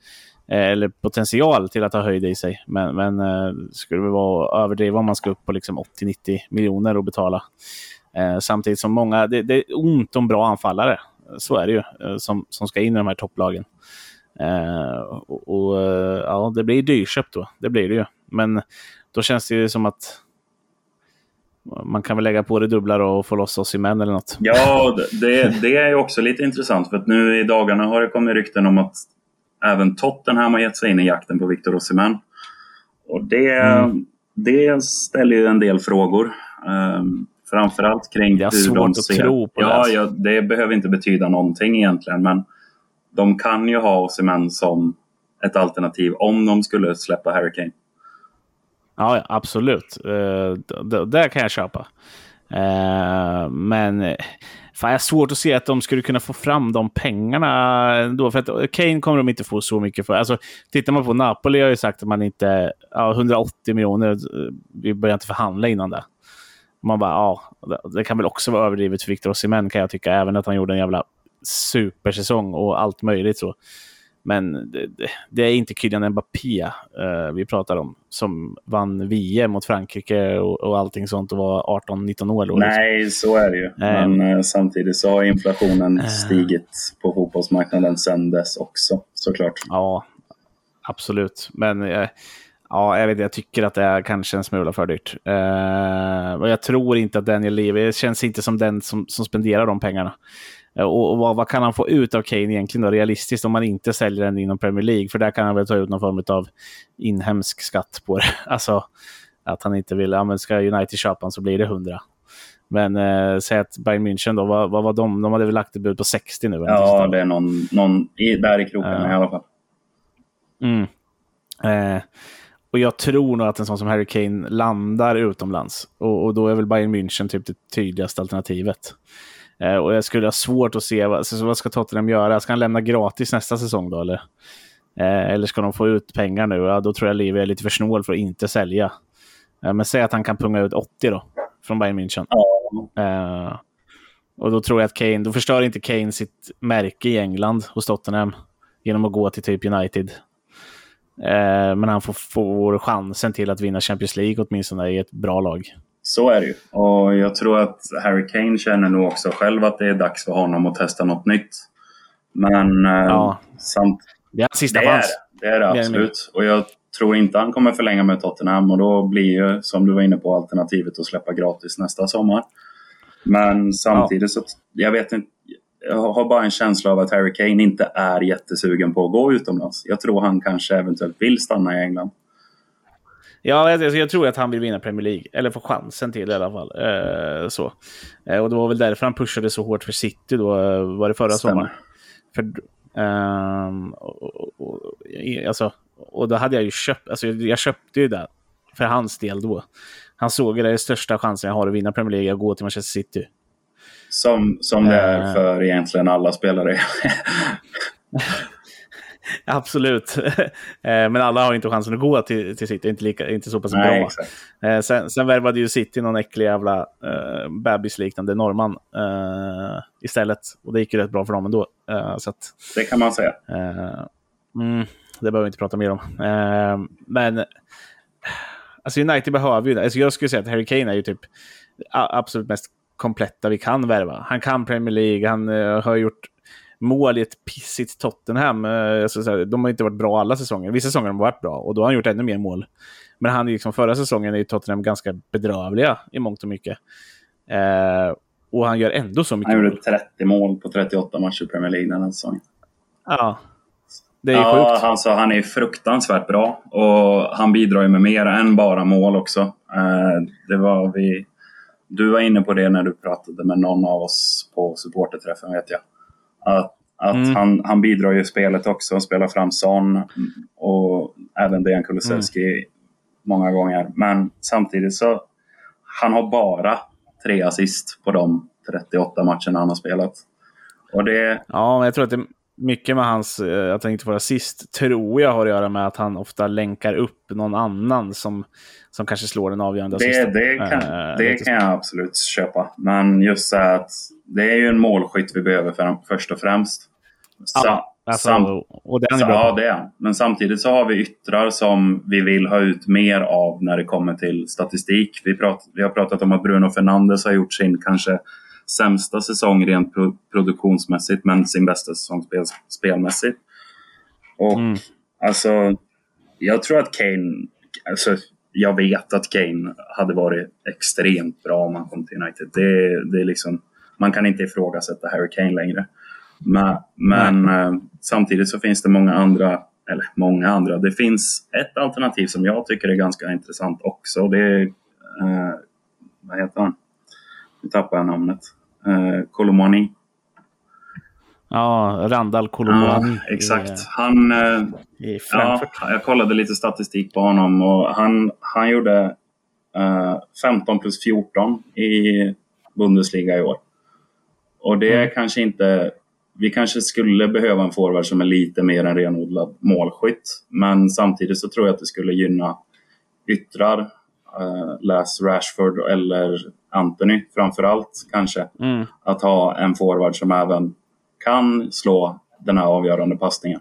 Eh, eller potential till att ha höjd i sig. Men, men uh, skulle det vara överdriva om man ska upp på liksom 80-90 miljoner och betala. Uh, samtidigt som många, det, det, är ont om bra anfallare. Så är det ju, som, som ska in i de här topplagen. och, och ja, det blir dyrköpt då, det blir det ju. Men då känns det ju som att man kan väl lägga på det dubbla och få loss oss i män eller något. Ja, det, det är också lite intressant för att nu i dagarna har det kommit rykten om att även Tottenham har gett sig in i jakten på Victor Osimhen. Och det, mm. det ställer ju en del frågor. Um, framförallt kring det hur de ser... att tro på ja, det. Alltså. Ja, det behöver inte betyda någonting egentligen men de kan ju ha Osimhen som ett alternativ om de skulle släppa Harry Kane. Ja, absolut. Uh, där kan jag köpa. Uh, men eh, fan, jag har svårt att se att de skulle kunna få fram de pengarna då. För att Kane kommer de inte få så mycket för. Alltså, tittar man på Napoli har ju sagt att man inte... Ja, 180 miljoner. Vi börjar inte förhandla innan det. Man bara, ja, det kan väl också vara överdrivet för Victor Osimhen kan jag tycka. Även att han gjorde en jävla supersäsong och allt möjligt så. Men det, det, är inte Kylian Mbappé uh, vi pratar om, som vann VM mot Frankrike och, och allting sånt och var 18-19 år. Då, liksom. Nej, så är det ju. Uh, Men uh, samtidigt så har inflationen stigit på fotbollsmarknaden sedan dess också, såklart. Ja, absolut. Men Ja, jag vet Jag tycker att det är kanske en smula för dyrt. Uh, och jag tror inte att Daniel Levy känns inte som den som, som spenderar de pengarna. Uh, och, och vad, vad, kan han få ut av Kane egentligen då, realistiskt om man inte säljer den inom Premier League? För där kan han väl ta ut någon form av inhemsk skatt på det. (laughs) alltså att han inte vill, ja men ska United köpa honom så blir det 100. Men uh, säg att Bayern München då, vad, vad var de? De hade väl lagt ett bud på 60 nu? Ja, det är någon, någon i, där i krokarna i alla fall. Mm. Eh, och jag tror nog att en sån som Harry Kane landar utomlands. Och, och då är väl Bayern München typ det tydligaste alternativet. Eh, och jag skulle ha svårt att se, vad, så vad ska Tottenham göra? Ska han lämna gratis nästa säsong då eller? Eh, eller ska de få ut pengar nu? Ja, då tror jag Livi är lite för snål för att inte sälja. Eh, men säg att han kan punga ut 80 då, från Bayern München. Ja. och då tror jag att Kane, då förstör inte Kane sitt märke i England hos Tottenham genom att gå till typ United. Eh, men han får, får chansen till att vinna Champions League åtminstone i ett bra lag. Så är det ju. Och jag tror att Harry Kane känner nog också själv att det är dags för honom att testa något nytt. Men eh, ja. samt, det är sista det. Är, det är det absolut. Och jag tror inte han kommer förlänga med Tottenham och då blir ju, som du var inne på, alternativet att släppa gratis nästa sommar. Men samtidigt ja. så, jag vet inte, jag har bara en känsla av att Harry Kane inte är jättesugen på att gå utomlands. Jag tror han kanske eventuellt vill stanna i England. Ja, jag, jag tror att han vill vinna Premier League, eller få chansen till det i alla fall. Eh, så. Eh, och det var väl därför han pushade så hårt för City då, eh, var det förra Stämmer. sommaren. För, um, och, och, och, alltså, och då hade jag ju köpt, alltså jag köpte ju det för hans del då. Han såg att det är största chansen jag har att vinna Premier League, att gå till Manchester City. Som, som det är eh. för egentligen alla spelare. (laughs) (laughs) Absolut. (laughs) Eh, men alla har inte chansen att gå till, till City, inte, lika, inte så pass Nej, bra. Exakt. Eh, sen, sen värvade ju City någon äcklig jävla uh, bebisliknande norrman uh, istället. Och det gick ju rätt bra för dem ändå. Uh, så att, det kan man säga. Mm, det behöver vi inte prata mer om. Men alltså United behöver ju det. Alltså jag skulle säga att Harry Kane är ju typ absolut mest kompletta vi kan värva. Han kan Premier League, han har gjort mål i ett pissigt Tottenham. Uh, alltså, de har inte varit bra alla säsonger. Vissa säsonger har de varit bra och då har han gjort ännu mer mål. Men han liksom, förra säsongen är ju Tottenham ganska bedrövliga i mångt och mycket. Uh, och han gör ändå så mycket Han gjorde 30 mål på 38 matcher i Premier League den här säsongen. Ja. Det är ja, sjukt. Alltså, han är fruktansvärt bra och han bidrar ju med mer än bara mål också. det var vi du var inne på det när du pratade med någon av oss på supporterträffen vet jag. Att, att mm. han, han bidrar ju i spelet också, och spelar fram Son och även Dejan Kulusevski mm. många gånger. Men samtidigt så han har bara tre assist på de 38 matcherna han har spelat. Och det... Ja, jag tror att det mycket med hans, eh, att han inte får assist, tror jag har att göra med att han ofta länkar upp någon annan som, som kanske slår den avgörande det, assisten. Det, kan, äh, det kan jag absolut köpa. Men just så att det är ju en målskytt vi behöver för, först och främst. Sa, ja, alltså, sam, och det är bra Ja, det är Men samtidigt så har vi yttrar som vi vill ha ut mer av när det kommer till statistik. Vi, prat, vi har pratat om att Bruno Fernandes har gjort sin kanske sämsta säsong rent pro produktionsmässigt men sin bästa säsong spel spelmässigt. Och mm. alltså, jag tror att Kane, alltså, jag vet att Kane hade varit extremt bra om han kom till United. Det, det är liksom, man kan inte ifrågasätta Harry Kane längre. Men, men eh, samtidigt så finns det många andra, eller många andra, det finns ett alternativ som jag tycker är ganska intressant också. Det är, eh, vad heter han? Nu tappar jag namnet eh, Kolomani. Ja, Randall Kolomani. Ja, exakt. Han, eh, I Frankfurt. Ja, jag kollade lite statistik på honom och han, han gjorde eh, 15 plus 14 i Bundesliga i år. Och det är mm. kanske inte... Vi kanske skulle behöva en forward som är lite mer en renodlad målskytt. Men samtidigt så tror jag att det skulle gynna yttrar. Uh, läs Rashford eller Anthony framför allt kanske. Mm. Att ha en forward som även kan slå den här avgörande passningen.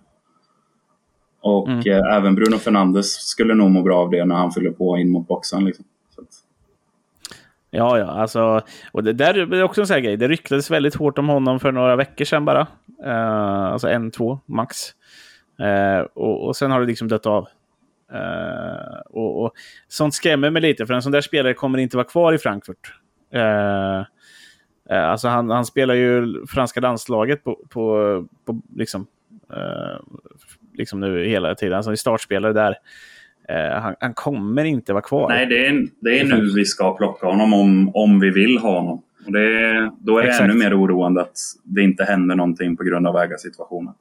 Och mm. eh, även Bruno Fernandes skulle nog må bra av det när han fyller på in mot boxen. Liksom. Ja, ja, alltså. Och det där är också en sån här grej. Det ryktades väldigt hårt om honom för några veckor sedan bara. Uh, alltså en, två max. Uh, och, och sen har det liksom dött av. Uh, och, och, Sånt skrämmer mig lite, för en sån där spelare kommer inte vara kvar i Frankfurt. Uh, uh, alltså han, han spelar ju franska landslaget på, på, på liksom, liksom nu hela tiden. Alltså är startspelare där. Han, han, kommer inte vara kvar. Nej, det är, det är nu vi ska plocka honom om, om vi vill ha honom. Och det, då är det Exakt. ännu mer oroande att det inte händer någonting på grund av ägarsituationen.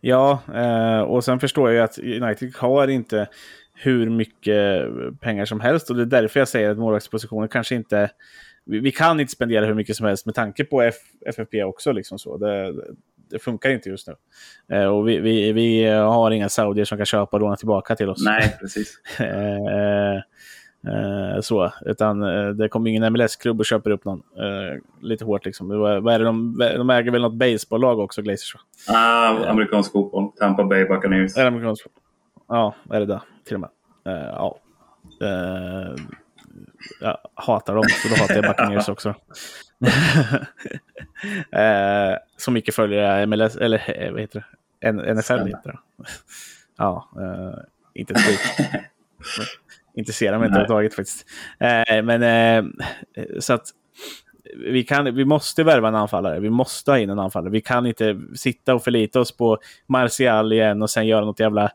Ja, eh, och sen förstår jag att United har inte hur mycket pengar som helst och det är därför jag säger att målvaktspositionen kanske inte... Vi, kan inte spendera hur mycket som helst med tanke på F, FFP också. Liksom så. Det, det funkar inte just nu. Eh, och vi, vi, vi, har inga saudier som kan köpa och låna tillbaka till oss. Nej, precis. (laughs) eh, Eh, så, utan eh, det kommer ingen MLS-klubb och köper upp någon. Eh, lite hårt liksom. Vad är det de, de äger väl något baseballlag också, Glazers? Ah, amerikansk fotboll. Tampa Bay Buccaneers. Är amerikansk fotboll? Ja, är det det till och med? Uh, ja. Uh, jag hatar dem, så då hatar jag Buccaneers (laughs) också. (laughs) uh, så mycket följer jag MLS, eller vad heter det? NFL heter det. ja, inte ett skit. (laughs) intresserar mig inte överhuvudtaget faktiskt. Eh, men eh, så att vi, kan, vi måste värva en anfallare. Vi måste ha in en anfallare. Vi kan inte sitta och förlita oss på Martial igen och sen göra något jävla eh,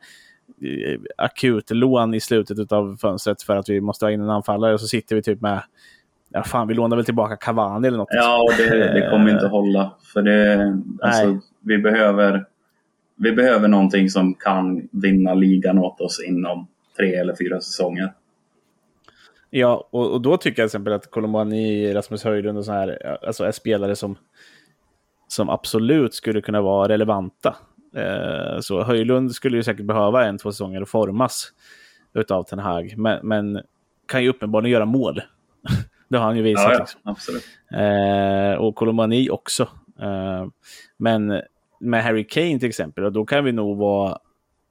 akut lån i slutet av fönstret för att vi måste ha in en anfallare. Och så sitter vi typ med Ja, fan, vi lånar väl tillbaka Cavani eller något. Ja, och det, det kommer inte hålla. För det, alltså, vi, behöver, vi behöver någonting som kan vinna ligan åt oss inom tre eller fyra säsonger. Ja, och, och då tycker jag till exempel att Colomani, Rasmus Höjlund och så här alltså är spelare som, som absolut skulle kunna vara relevanta. Eh, så Höjlund skulle ju säkert behöva en, två säsonger och formas utav Ten Hag, men, men kan ju uppenbarligen göra mål. (laughs) det har han ju visat. Ja, ja, liksom. absolut. Eh, och Colomani också. Eh, men med Harry Kane till exempel, då kan vi nog vara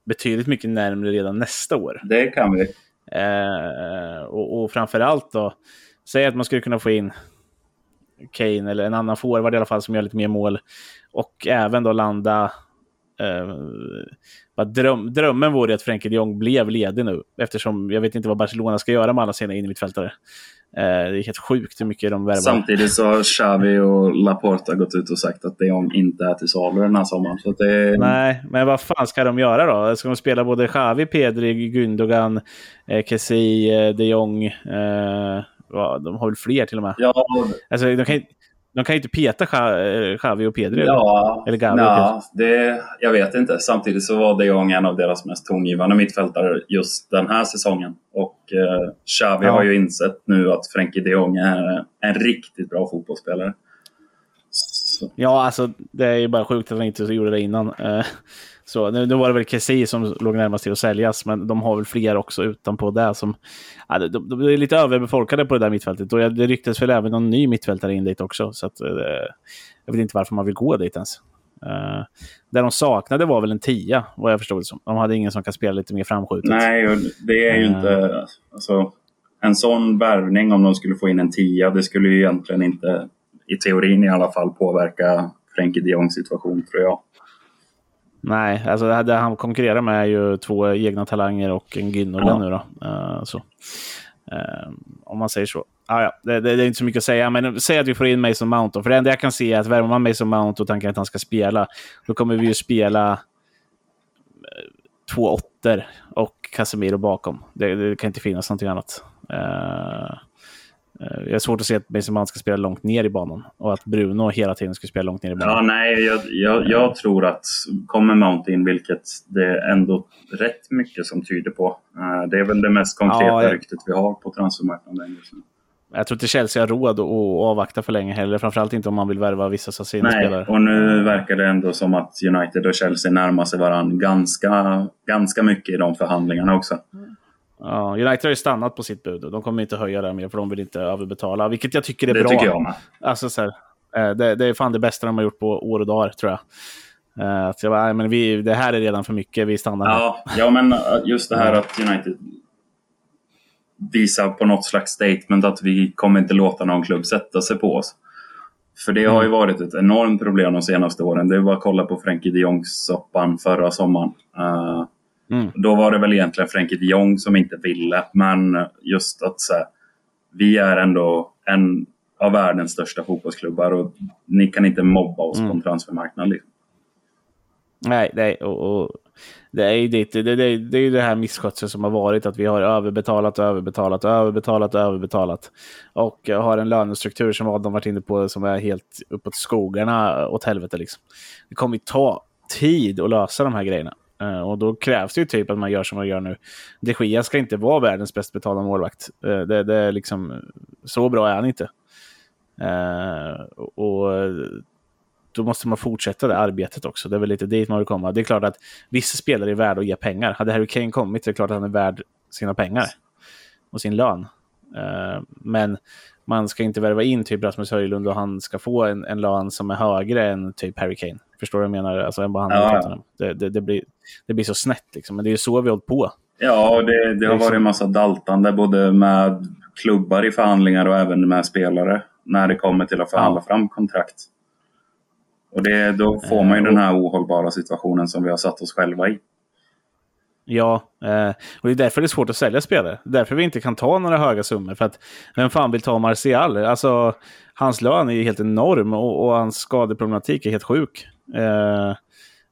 betydligt mycket närmre redan nästa år. Det kan vi. Eh, och, och framförallt då, säg att man skulle kunna få in Kane eller en annan forward i alla fall som gör lite mer mål. Och även då landa... Eh, dröm, drömmen vore att Frenkie de Jong blev ledig nu. Eftersom jag vet inte vad Barcelona ska göra med alla sina innermittfältare. Eh, det är helt sjukt hur mycket de värvar. Samtidigt så har Xavi och Laporta gått ut och sagt att de Jong inte är till salu den här sommaren. Så det... Nej, men vad fan ska de göra då? Ska de spela både Xavi, Pedri, Gündogan, eh, Kessi, eh, de Jong? Eh, de har väl fler till och med? Ja. Alltså, de kan, de kan ju inte peta Xavi eh, och Pedri. Ja, eller Gavi ja, det, jag vet inte. Samtidigt så var de Jong en av deras mest tongivande mittfältare just den här säsongen. Och eh, Xavi ja. har ju insett nu att Frenkie de Jong är en riktigt bra fotbollsspelare. Så. Ja, alltså det är ju bara sjukt att han inte gjorde det innan. Eh, så, nu, nu var det väl Kessie som låg närmast till att säljas, men de har väl fler också utanpå det som... Ja, de, de, är lite överbefolkade på det där mittfältet och det ryktas väl även någon ny mittfältare in dit också. Så att, eh, jag vet inte varför man vill gå dit ens. Uh, det de saknade var väl en tia, vad jag förstod det som. De hade ingen som kan spela lite mer framskjutet. Nej, och det är ju uh, inte... Alltså, en sån värvning, om de skulle få in en tia, det skulle ju egentligen inte, i teorin i alla fall, påverka Frenkie de Jongs situation, tror jag. Nej, alltså det han konkurrerar med är ju två egna talanger och en Gündogan ja. nu då. Uh, så. Uh, om man säger så. Ah, ja, det, det, det, är inte så mycket att säga, men säg att vi får in Mason Mount. Då. För det enda jag kan se är att värmer man Mason Mount och tänker att han ska spela, då kommer vi ju spela uh, två åttor och Casemiro bakom. Det, det, kan inte finnas någonting annat. Uh, jag har svårt att se att Mount ska spela långt ner i banan och att Bruno hela tiden ska spela långt ner i banan. Ja, nej, jag, jag, jag tror att kommer Mount in, vilket det är ändå rätt mycket som tyder på. Eh, det är väl det mest konkreta ja, jag... ryktet vi har på transfermarknaden just nu. Jag tror inte Chelsea har råd att avvakta för länge heller. Framförallt inte om man vill värva vissa av sina Nej, spelare. och nu verkar det ändå som att United och Chelsea närmar sig varandra ganska, ganska mycket i de förhandlingarna också. Ja, United har ju stannat på sitt bud och de kommer inte höja det mer för de vill inte överbetala, vilket jag tycker är det bra. Det tycker jag med. Alltså, så här, eh, det, det, är fan det bästa de har gjort på år och dagar, tror jag. Eh, att jag bara, men vi, det här är redan för mycket, vi stannar ja, ja, men eh, just det här att United visar på något slags statement att vi kommer inte låta någon klubb sätta sig på oss. För det har ju mm. varit ett enormt problem de senaste åren. Det är bara att kolla på Frenkie de Jongs-soppan förra sommaren. Uh, Mm. Då var det väl egentligen Frenkie de Jong som inte ville, men just att så här, vi är ändå en av världens största fotbollsklubbar och ni kan inte mobba oss mm. på en transfermarknad. Liksom. Nej, nej och, och, det är ju det, det, det, det, är det här misskötseln som har varit, att vi har överbetalat, överbetalat, överbetalat, överbetalat. Och har en lönestruktur som Adam varit inne på som är helt uppåt skogarna åt helvete. Liksom. Det kommer ju ta tid att lösa de här grejerna. Uh, och då krävs det ju typ att man gör som man gör nu. De Gia ska inte vara världens bäst betalda målvakt. Uh, det, det, är liksom, så bra är han inte. Uh, och då måste man fortsätta det arbetet också. Det är väl lite dit man vill komma. Det är klart att vissa spelare är värda att ge pengar. Hade Harry Kane kommit så är det klart att han är värd sina pengar och sin lön. men man ska inte värva in typ Rasmus Höjlund och han ska få en, en lön som är högre än typ Harry Kane. Förstår du vad jag menar? Alltså, än vad han ja. det, det, det, blir, det blir så snett liksom. Men det är ju så vi har hållit på. Ja, det, det har varit en massa daltande både med klubbar i förhandlingar och även med spelare när det kommer till att förhandla ja. fram kontrakt. Och det, då får man ju den här ohållbara situationen som vi har satt oss själva i. Ja, eh, och det är därför det är svårt att sälja spelare. Därför vi inte kan ta några höga summor. För att vem fan vill ta Martial? Alltså, hans lön är ju helt enorm och, och hans skadeproblematik är helt sjuk. Eh,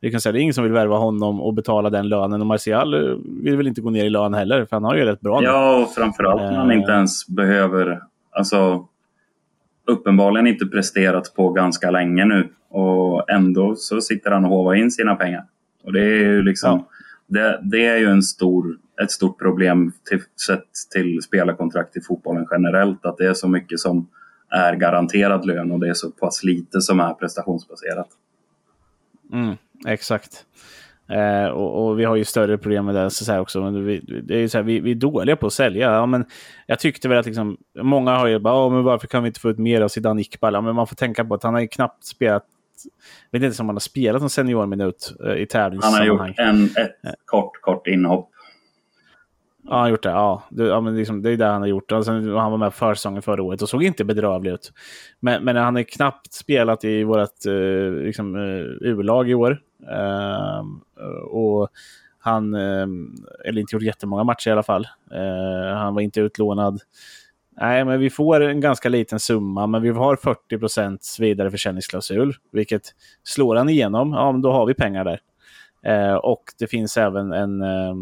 vi kan säga det är ingen som vill värva honom och betala den lönen. Och Martial vill väl inte gå ner i lön heller, för han har ju rätt bra Ja, och framförallt när han inte ens behöver... Alltså, uppenbarligen inte presterat på ganska länge nu. Och ändå så sitter han och hovar in sina pengar. Och det är ju liksom... Ja det, det är ju en stor, ett stort problem till, sett till spelarkontrakt i fotbollen generellt. Att det är så mycket som är garanterad lön och det är så pass lite som är prestationsbaserat. Mm, exakt. Eh, och, och, vi har ju större problem med det så här också. Men vi, det är så här, vi, vi, är dåliga på att sälja. Ja, men jag tyckte väl att liksom, många har ju bara, men varför kan vi inte få ut mer av Zidane Iqbal? Ja, men man får tänka på att han har ju knappt spelat jag vet inte om han har spelat en seniorminut uh, i tävlingssammanhang. Han har gjort en, ett kort, kort inhopp. Ja, han har gjort det. Ja, det, ja, men liksom, det är det han har gjort. Alltså, han var med på försäsongen förra året och såg inte bedrövlig ut. Men, men han har knappt spelat i vårt uh, liksom, uh, U-lag i år. Uh, och han, uh, eller inte gjort jättemånga matcher i alla fall. han var inte utlånad. Nej, men vi får en ganska liten summa, men vi har 40 procents vidareförsäljningsklausul, vilket slår han igenom, ja, men då har vi pengar där. Eh, och det finns även en eh,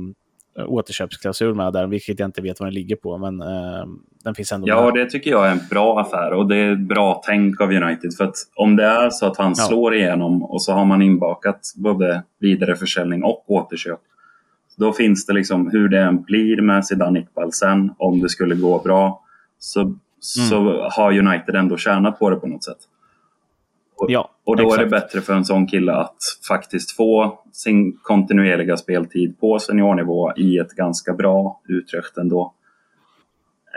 återköpsklausul med där, vilket jag inte vet vad den ligger på, men eh, den finns ändå Ja, med. det tycker jag är en bra affär och det är ett bra tänk av United. För att om det är så att han ja. slår igenom och så har man inbakat både vidareförsäljning och återköp, då finns det liksom hur det än blir med Zidane Iqbal sen, om det skulle gå bra, så, mm. så har United ändå tjänat på det på något sätt. Och, ja, och då exakt. är det bättre för en sån kille att faktiskt få sin kontinuerliga speltid på seniornivå i ett ganska bra Utrecht ändå.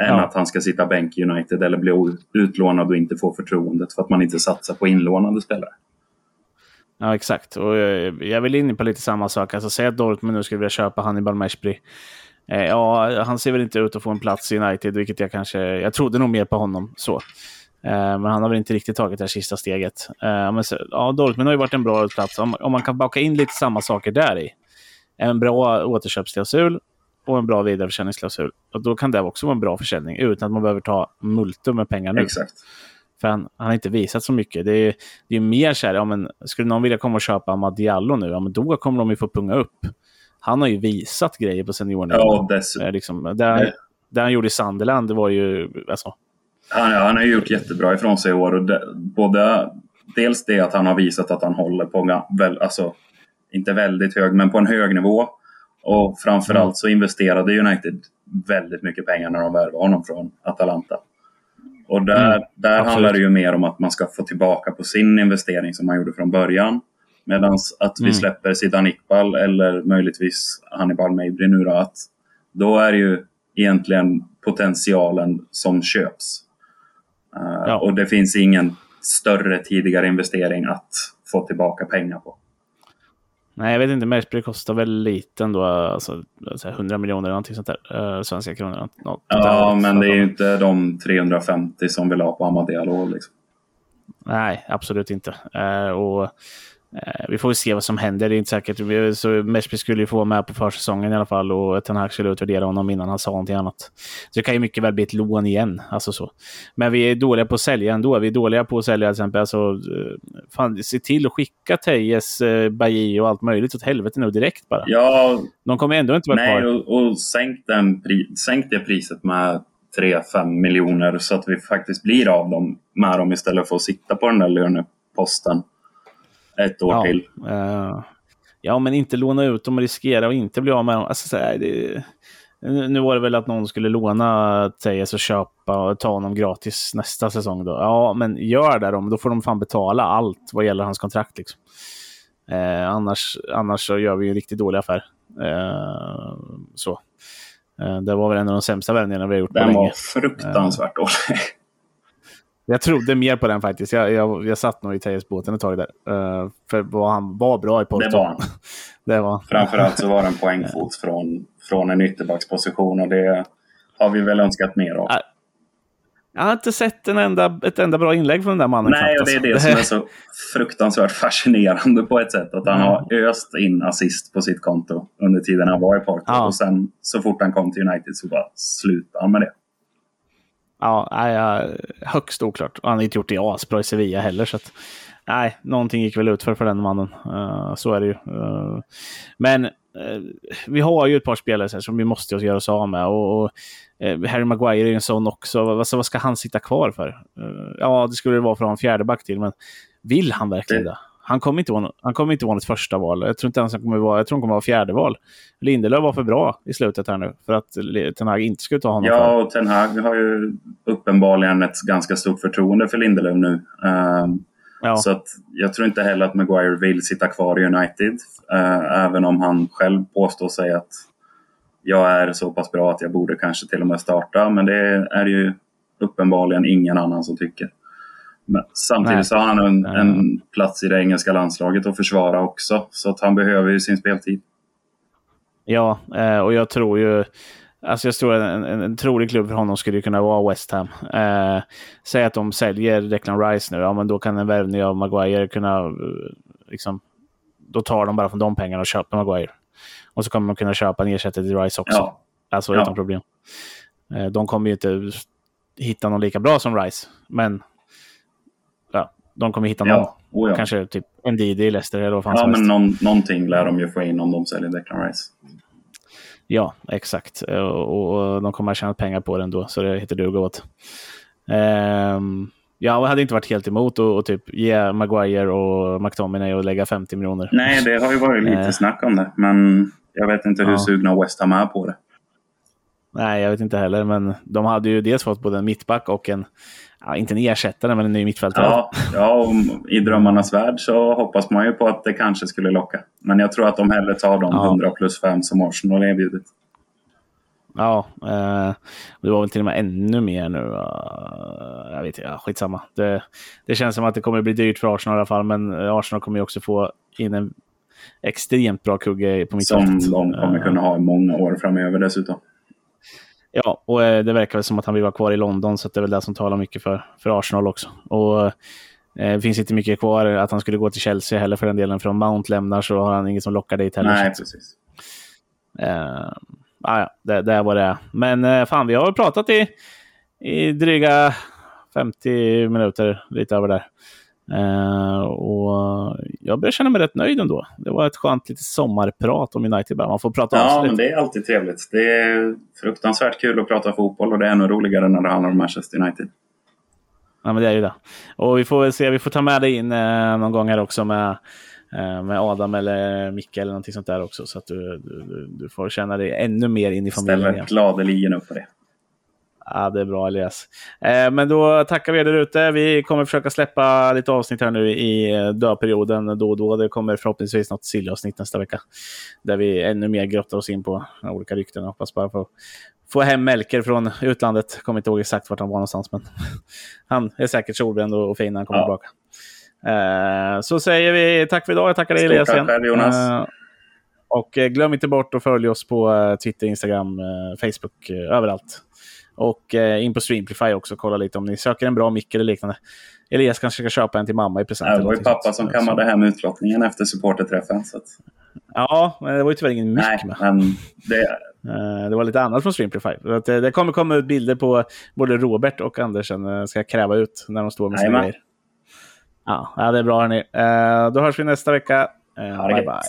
Än ja. att han ska sitta bänk i United eller bli utlånad och inte få förtroendet för att man inte satsar på inlånade spelare. Ja, exakt. Och jag vill in på lite samma sak. Alltså, säg att Dortmund nu skulle vilja köpa Hannibal Meshbri. Eh, ja, han ser väl inte ut att få en plats i United, vilket jag kanske... Jag trodde nog mer på honom så. Eh, men han har väl inte riktigt tagit det här sista steget. Eh, men så, ja, Dortmund har ju varit en bra plats. Om, om man kan baka in lite samma saker där i. En bra återköpsklausul och en bra vidareförsäljningsklausul. Och då kan det också vara en bra försäljning utan att man behöver ta multum med pengar nu. Exakt. För han, han har inte visat så mycket. Det är, det är mer så här, ja, men, skulle någon vilja komma och köpa Amad Diallo nu, ja, men då kommer de ju få punga upp han har ju visat grejer på seniornivå. Ja, dessutom. Eh, liksom, det, det han gjorde i Sunderland det var ju... Alltså... Han, han har gjort jättebra ifrån sig i år. Och det, både, dels det att han har visat att han håller på, väl, alltså, inte väldigt hög, men på en hög nivå. Och framförallt mm. så investerade United väldigt mycket pengar när de värvade honom från Atalanta. Och där, mm, där handlar det ju mer om att man ska få tillbaka på sin investering som man gjorde från början. Medan att vi mm. släpper Zidane Iqbal eller möjligtvis Hannibal Mejbri nu då, att då är det ju egentligen potentialen som köps. Uh, ja. Och det finns ingen större tidigare investering att få tillbaka pengar på. Nej, jag vet inte. Mejbri kostar väl lite ändå, alltså 100 miljoner eller någonting sånt där. Uh, svenska kronor. Något ja, men det är ju inte de 350 som vill ha på Amadeo. Liksom. Nej, absolut inte. Uh, och vi får se vad som händer. Det är inte säkert. Vi- Så Mesby skulle ju få vara med på försäsongen i alla fall och Ten Hag skulle utvärdera honom innan han sa någonting annat. Så det kan ju mycket väl bli ett lån igen. Alltså så. Men vi är dåliga på att sälja ändå. Vi är dåliga på att sälja till exempel. Alltså, eh, fan, se till att skicka Tejes, eh, Bailly och allt möjligt åt helvete nu direkt bara. Ja, De kommer ändå inte vara nej, kvar. och, och sänk, den, sänk det priset med 3-5 miljoner så att vi faktiskt blir av dem med dem istället för att sitta på den där löneposten ett år Ja, till. eh, ja, men inte låna ut dem och riskera och inte bli av med dem. Alltså, så här, det, nu var det väl att någon skulle låna Tejes och köpa och ta honom gratis nästa säsong. Då. Ja, men gör det då. Då får de fan betala allt vad gäller hans kontrakt. Liksom. Eh, annars, annars så gör vi en riktigt dålig affär. Eh, så. Eh, det var väl en av de sämsta värvningarna vi har gjort på Den länge. var fruktansvärt dålig. (laughs) Jag trodde mer på den faktiskt. Jag, jag, jag satt nog i Tejes-båten ett tag där. Eh, för vad han var bra i Porto. Det var han. (laughs) Det var Framförallt så var det en (laughs) poängfot från, från en ytterbacksposition och det har vi väl önskat mer av. Ja, Jag har inte sett en enda, ett enda bra inlägg från den där mannen. Nej, och det är det som är så (laughs) fruktansvärt fascinerande på ett sätt. Att han har öst in assist på sitt konto under tiden han var i Porto. Ja. Och sen så fort han kom till United så bara slutade han med det. Ja, nej, högst oklart. Och han har inte gjort det asbra i Sevilla heller. Så att, nej, någonting gick väl ut för, för den mannen. Eh, så är det ju. Eh, men eh, vi har ju ett par spelare här, som vi måste göra oss av med. Och, och Harry Maguire är ju en sån också. Vad, vad ska han sitta kvar för? Ja, det skulle det vara för att ha en fjärde back till, men vill han verkligen det? Han kommer inte vara, han kommer inte vara något första val. Jag tror inte ens han kommer vara, jag tror han kommer vara fjärde val. Lindelöf var för bra i slutet här nu för att Ten Hag inte skulle ta honom för. Ja, och Ten Hag har ju uppenbarligen ett ganska stort förtroende för Lindelöf nu. Ehm, Ja. Så att jag tror inte heller att Maguire vill sitta kvar i United. eh, även om han själv påstår sig att jag är så pass bra att jag borde kanske till och med starta. Men det är ju uppenbarligen ingen annan som tycker. Men samtidigt Nej. så har han en, en plats i det engelska landslaget att försvara också. Så att han behöver ju sin speltid. Ja, eh, och jag tror ju... Alltså jag tror att en, en, en trolig klubb för honom skulle kunna vara West Ham. Eh, säg att de säljer Declan Rice nu, ja men då kan en värvning av Maguire kunna... eh, Liksom, då tar de bara från de pengarna och köper Maguire. Och så kommer de kunna köpa en ersättare till Rice också. Ja. Alltså Ja. utan problem. Eh, de kommer ju inte hitta någon lika bra som Rice, men... De kommer hitta någon. Ja, oh ja. Kanske typ en Didi i Leicester eller vad fan ja men någon, någonting lär de ju få in om de säljer Declan Rice. Ja, exakt. Och, och de kommer att tjäna pengar på den då, så det heter duga åt. Ehm, jag hade inte varit helt emot att och typ ge Maguire och McTominay och lägga 50 miljoner. Nej, det har ju varit lite Eh. snack om det. Men jag vet inte hur Ja. sugna West Ham är på det. Nej, jag vet inte heller, men de hade ju dels fått både en mittback och en, ja, inte en ersättare, men en ny mittfältare. Ja, ja och i drömmarnas värld så hoppas man ju på att det kanske skulle locka. Men jag tror att de hellre tar de Ja. 100 plus 5 som Arsenal erbjudit. Ja, eh, det var väl till och med ännu mer nu. eh, jag vet inte, ja, skitsamma. Det, det känns som att det kommer bli dyrt för Arsenal i alla fall, men Arsenal kommer ju också få in en extremt bra kugge på Som mittfältet. de kommer Eh, kunna ha i många år framöver dessutom. Ja, och eh, det verkar väl som att han vill vara kvar i London, så det är väl det som talar mycket för, för Arsenal också. Och eh, det finns inte mycket kvar att han skulle gå till Chelsea heller för den delen. För om Mount lämnar så har han inget som lockar dit heller. Nej, precis. eh, ah, ja, det, det är vad det är. Men eh, fan, vi har pratat i, i dryga 50 minuter, lite över där. Eh, och jag börjar känna mig rätt nöjd ändå. Det var ett skönt litet sommarprat om United. Man får prata Ja, men lite. det är alltid trevligt. Det är fruktansvärt kul att prata fotboll och det är ännu roligare när det handlar om Manchester United. Ja, men det är ju det. Och vi får väl se, vi får ta med dig in eh, någon gång här också med, eh, med Adam eller Micke eller någonting sånt där också. Så att du, du, du- får känna dig ännu mer in i familjen Ställer igen. gladeligen upp på det. Ja, det är bra Elias. Eh, men då tackar vi er där ute. Vi kommer försöka släppa lite avsnitt här nu i eh, dödperioden då och då. Det kommer förhoppningsvis något silly-avsnitt nästa vecka. Där vi ännu mer grottar oss in på olika rykten. Jag hoppas bara få, få hem Melker från utlandet. Kommer inte ihåg exakt vart han var någonstans, men (laughs) han är säkert solbränd och fin när han kommer Ja. tillbaka. Eh, så säger vi tack för idag. Jag tackar dig Elias tack igen. själv, Jonas. Eh, och glöm inte bort att följa oss på Twitter, Instagram, Facebook, överallt. Och eh, in på Streamplify också, kolla lite om ni söker en bra mick eller liknande. Elias kanske ska köpa en till mamma i present. Ja, det var ju pappa som kammade hem utlottningen efter supporterträffen. Så att... Ja, men det var ju tyvärr ingen mick Nej, med. men det, Eh, Det var lite annat från Streamplify. Eh, Det kommer komma ut bilder på både Robert och Andersen eh, ska kräva ut när de står med sina grejer. Ja, det är bra hörni. Då hörs vi nästa vecka. Bye bye.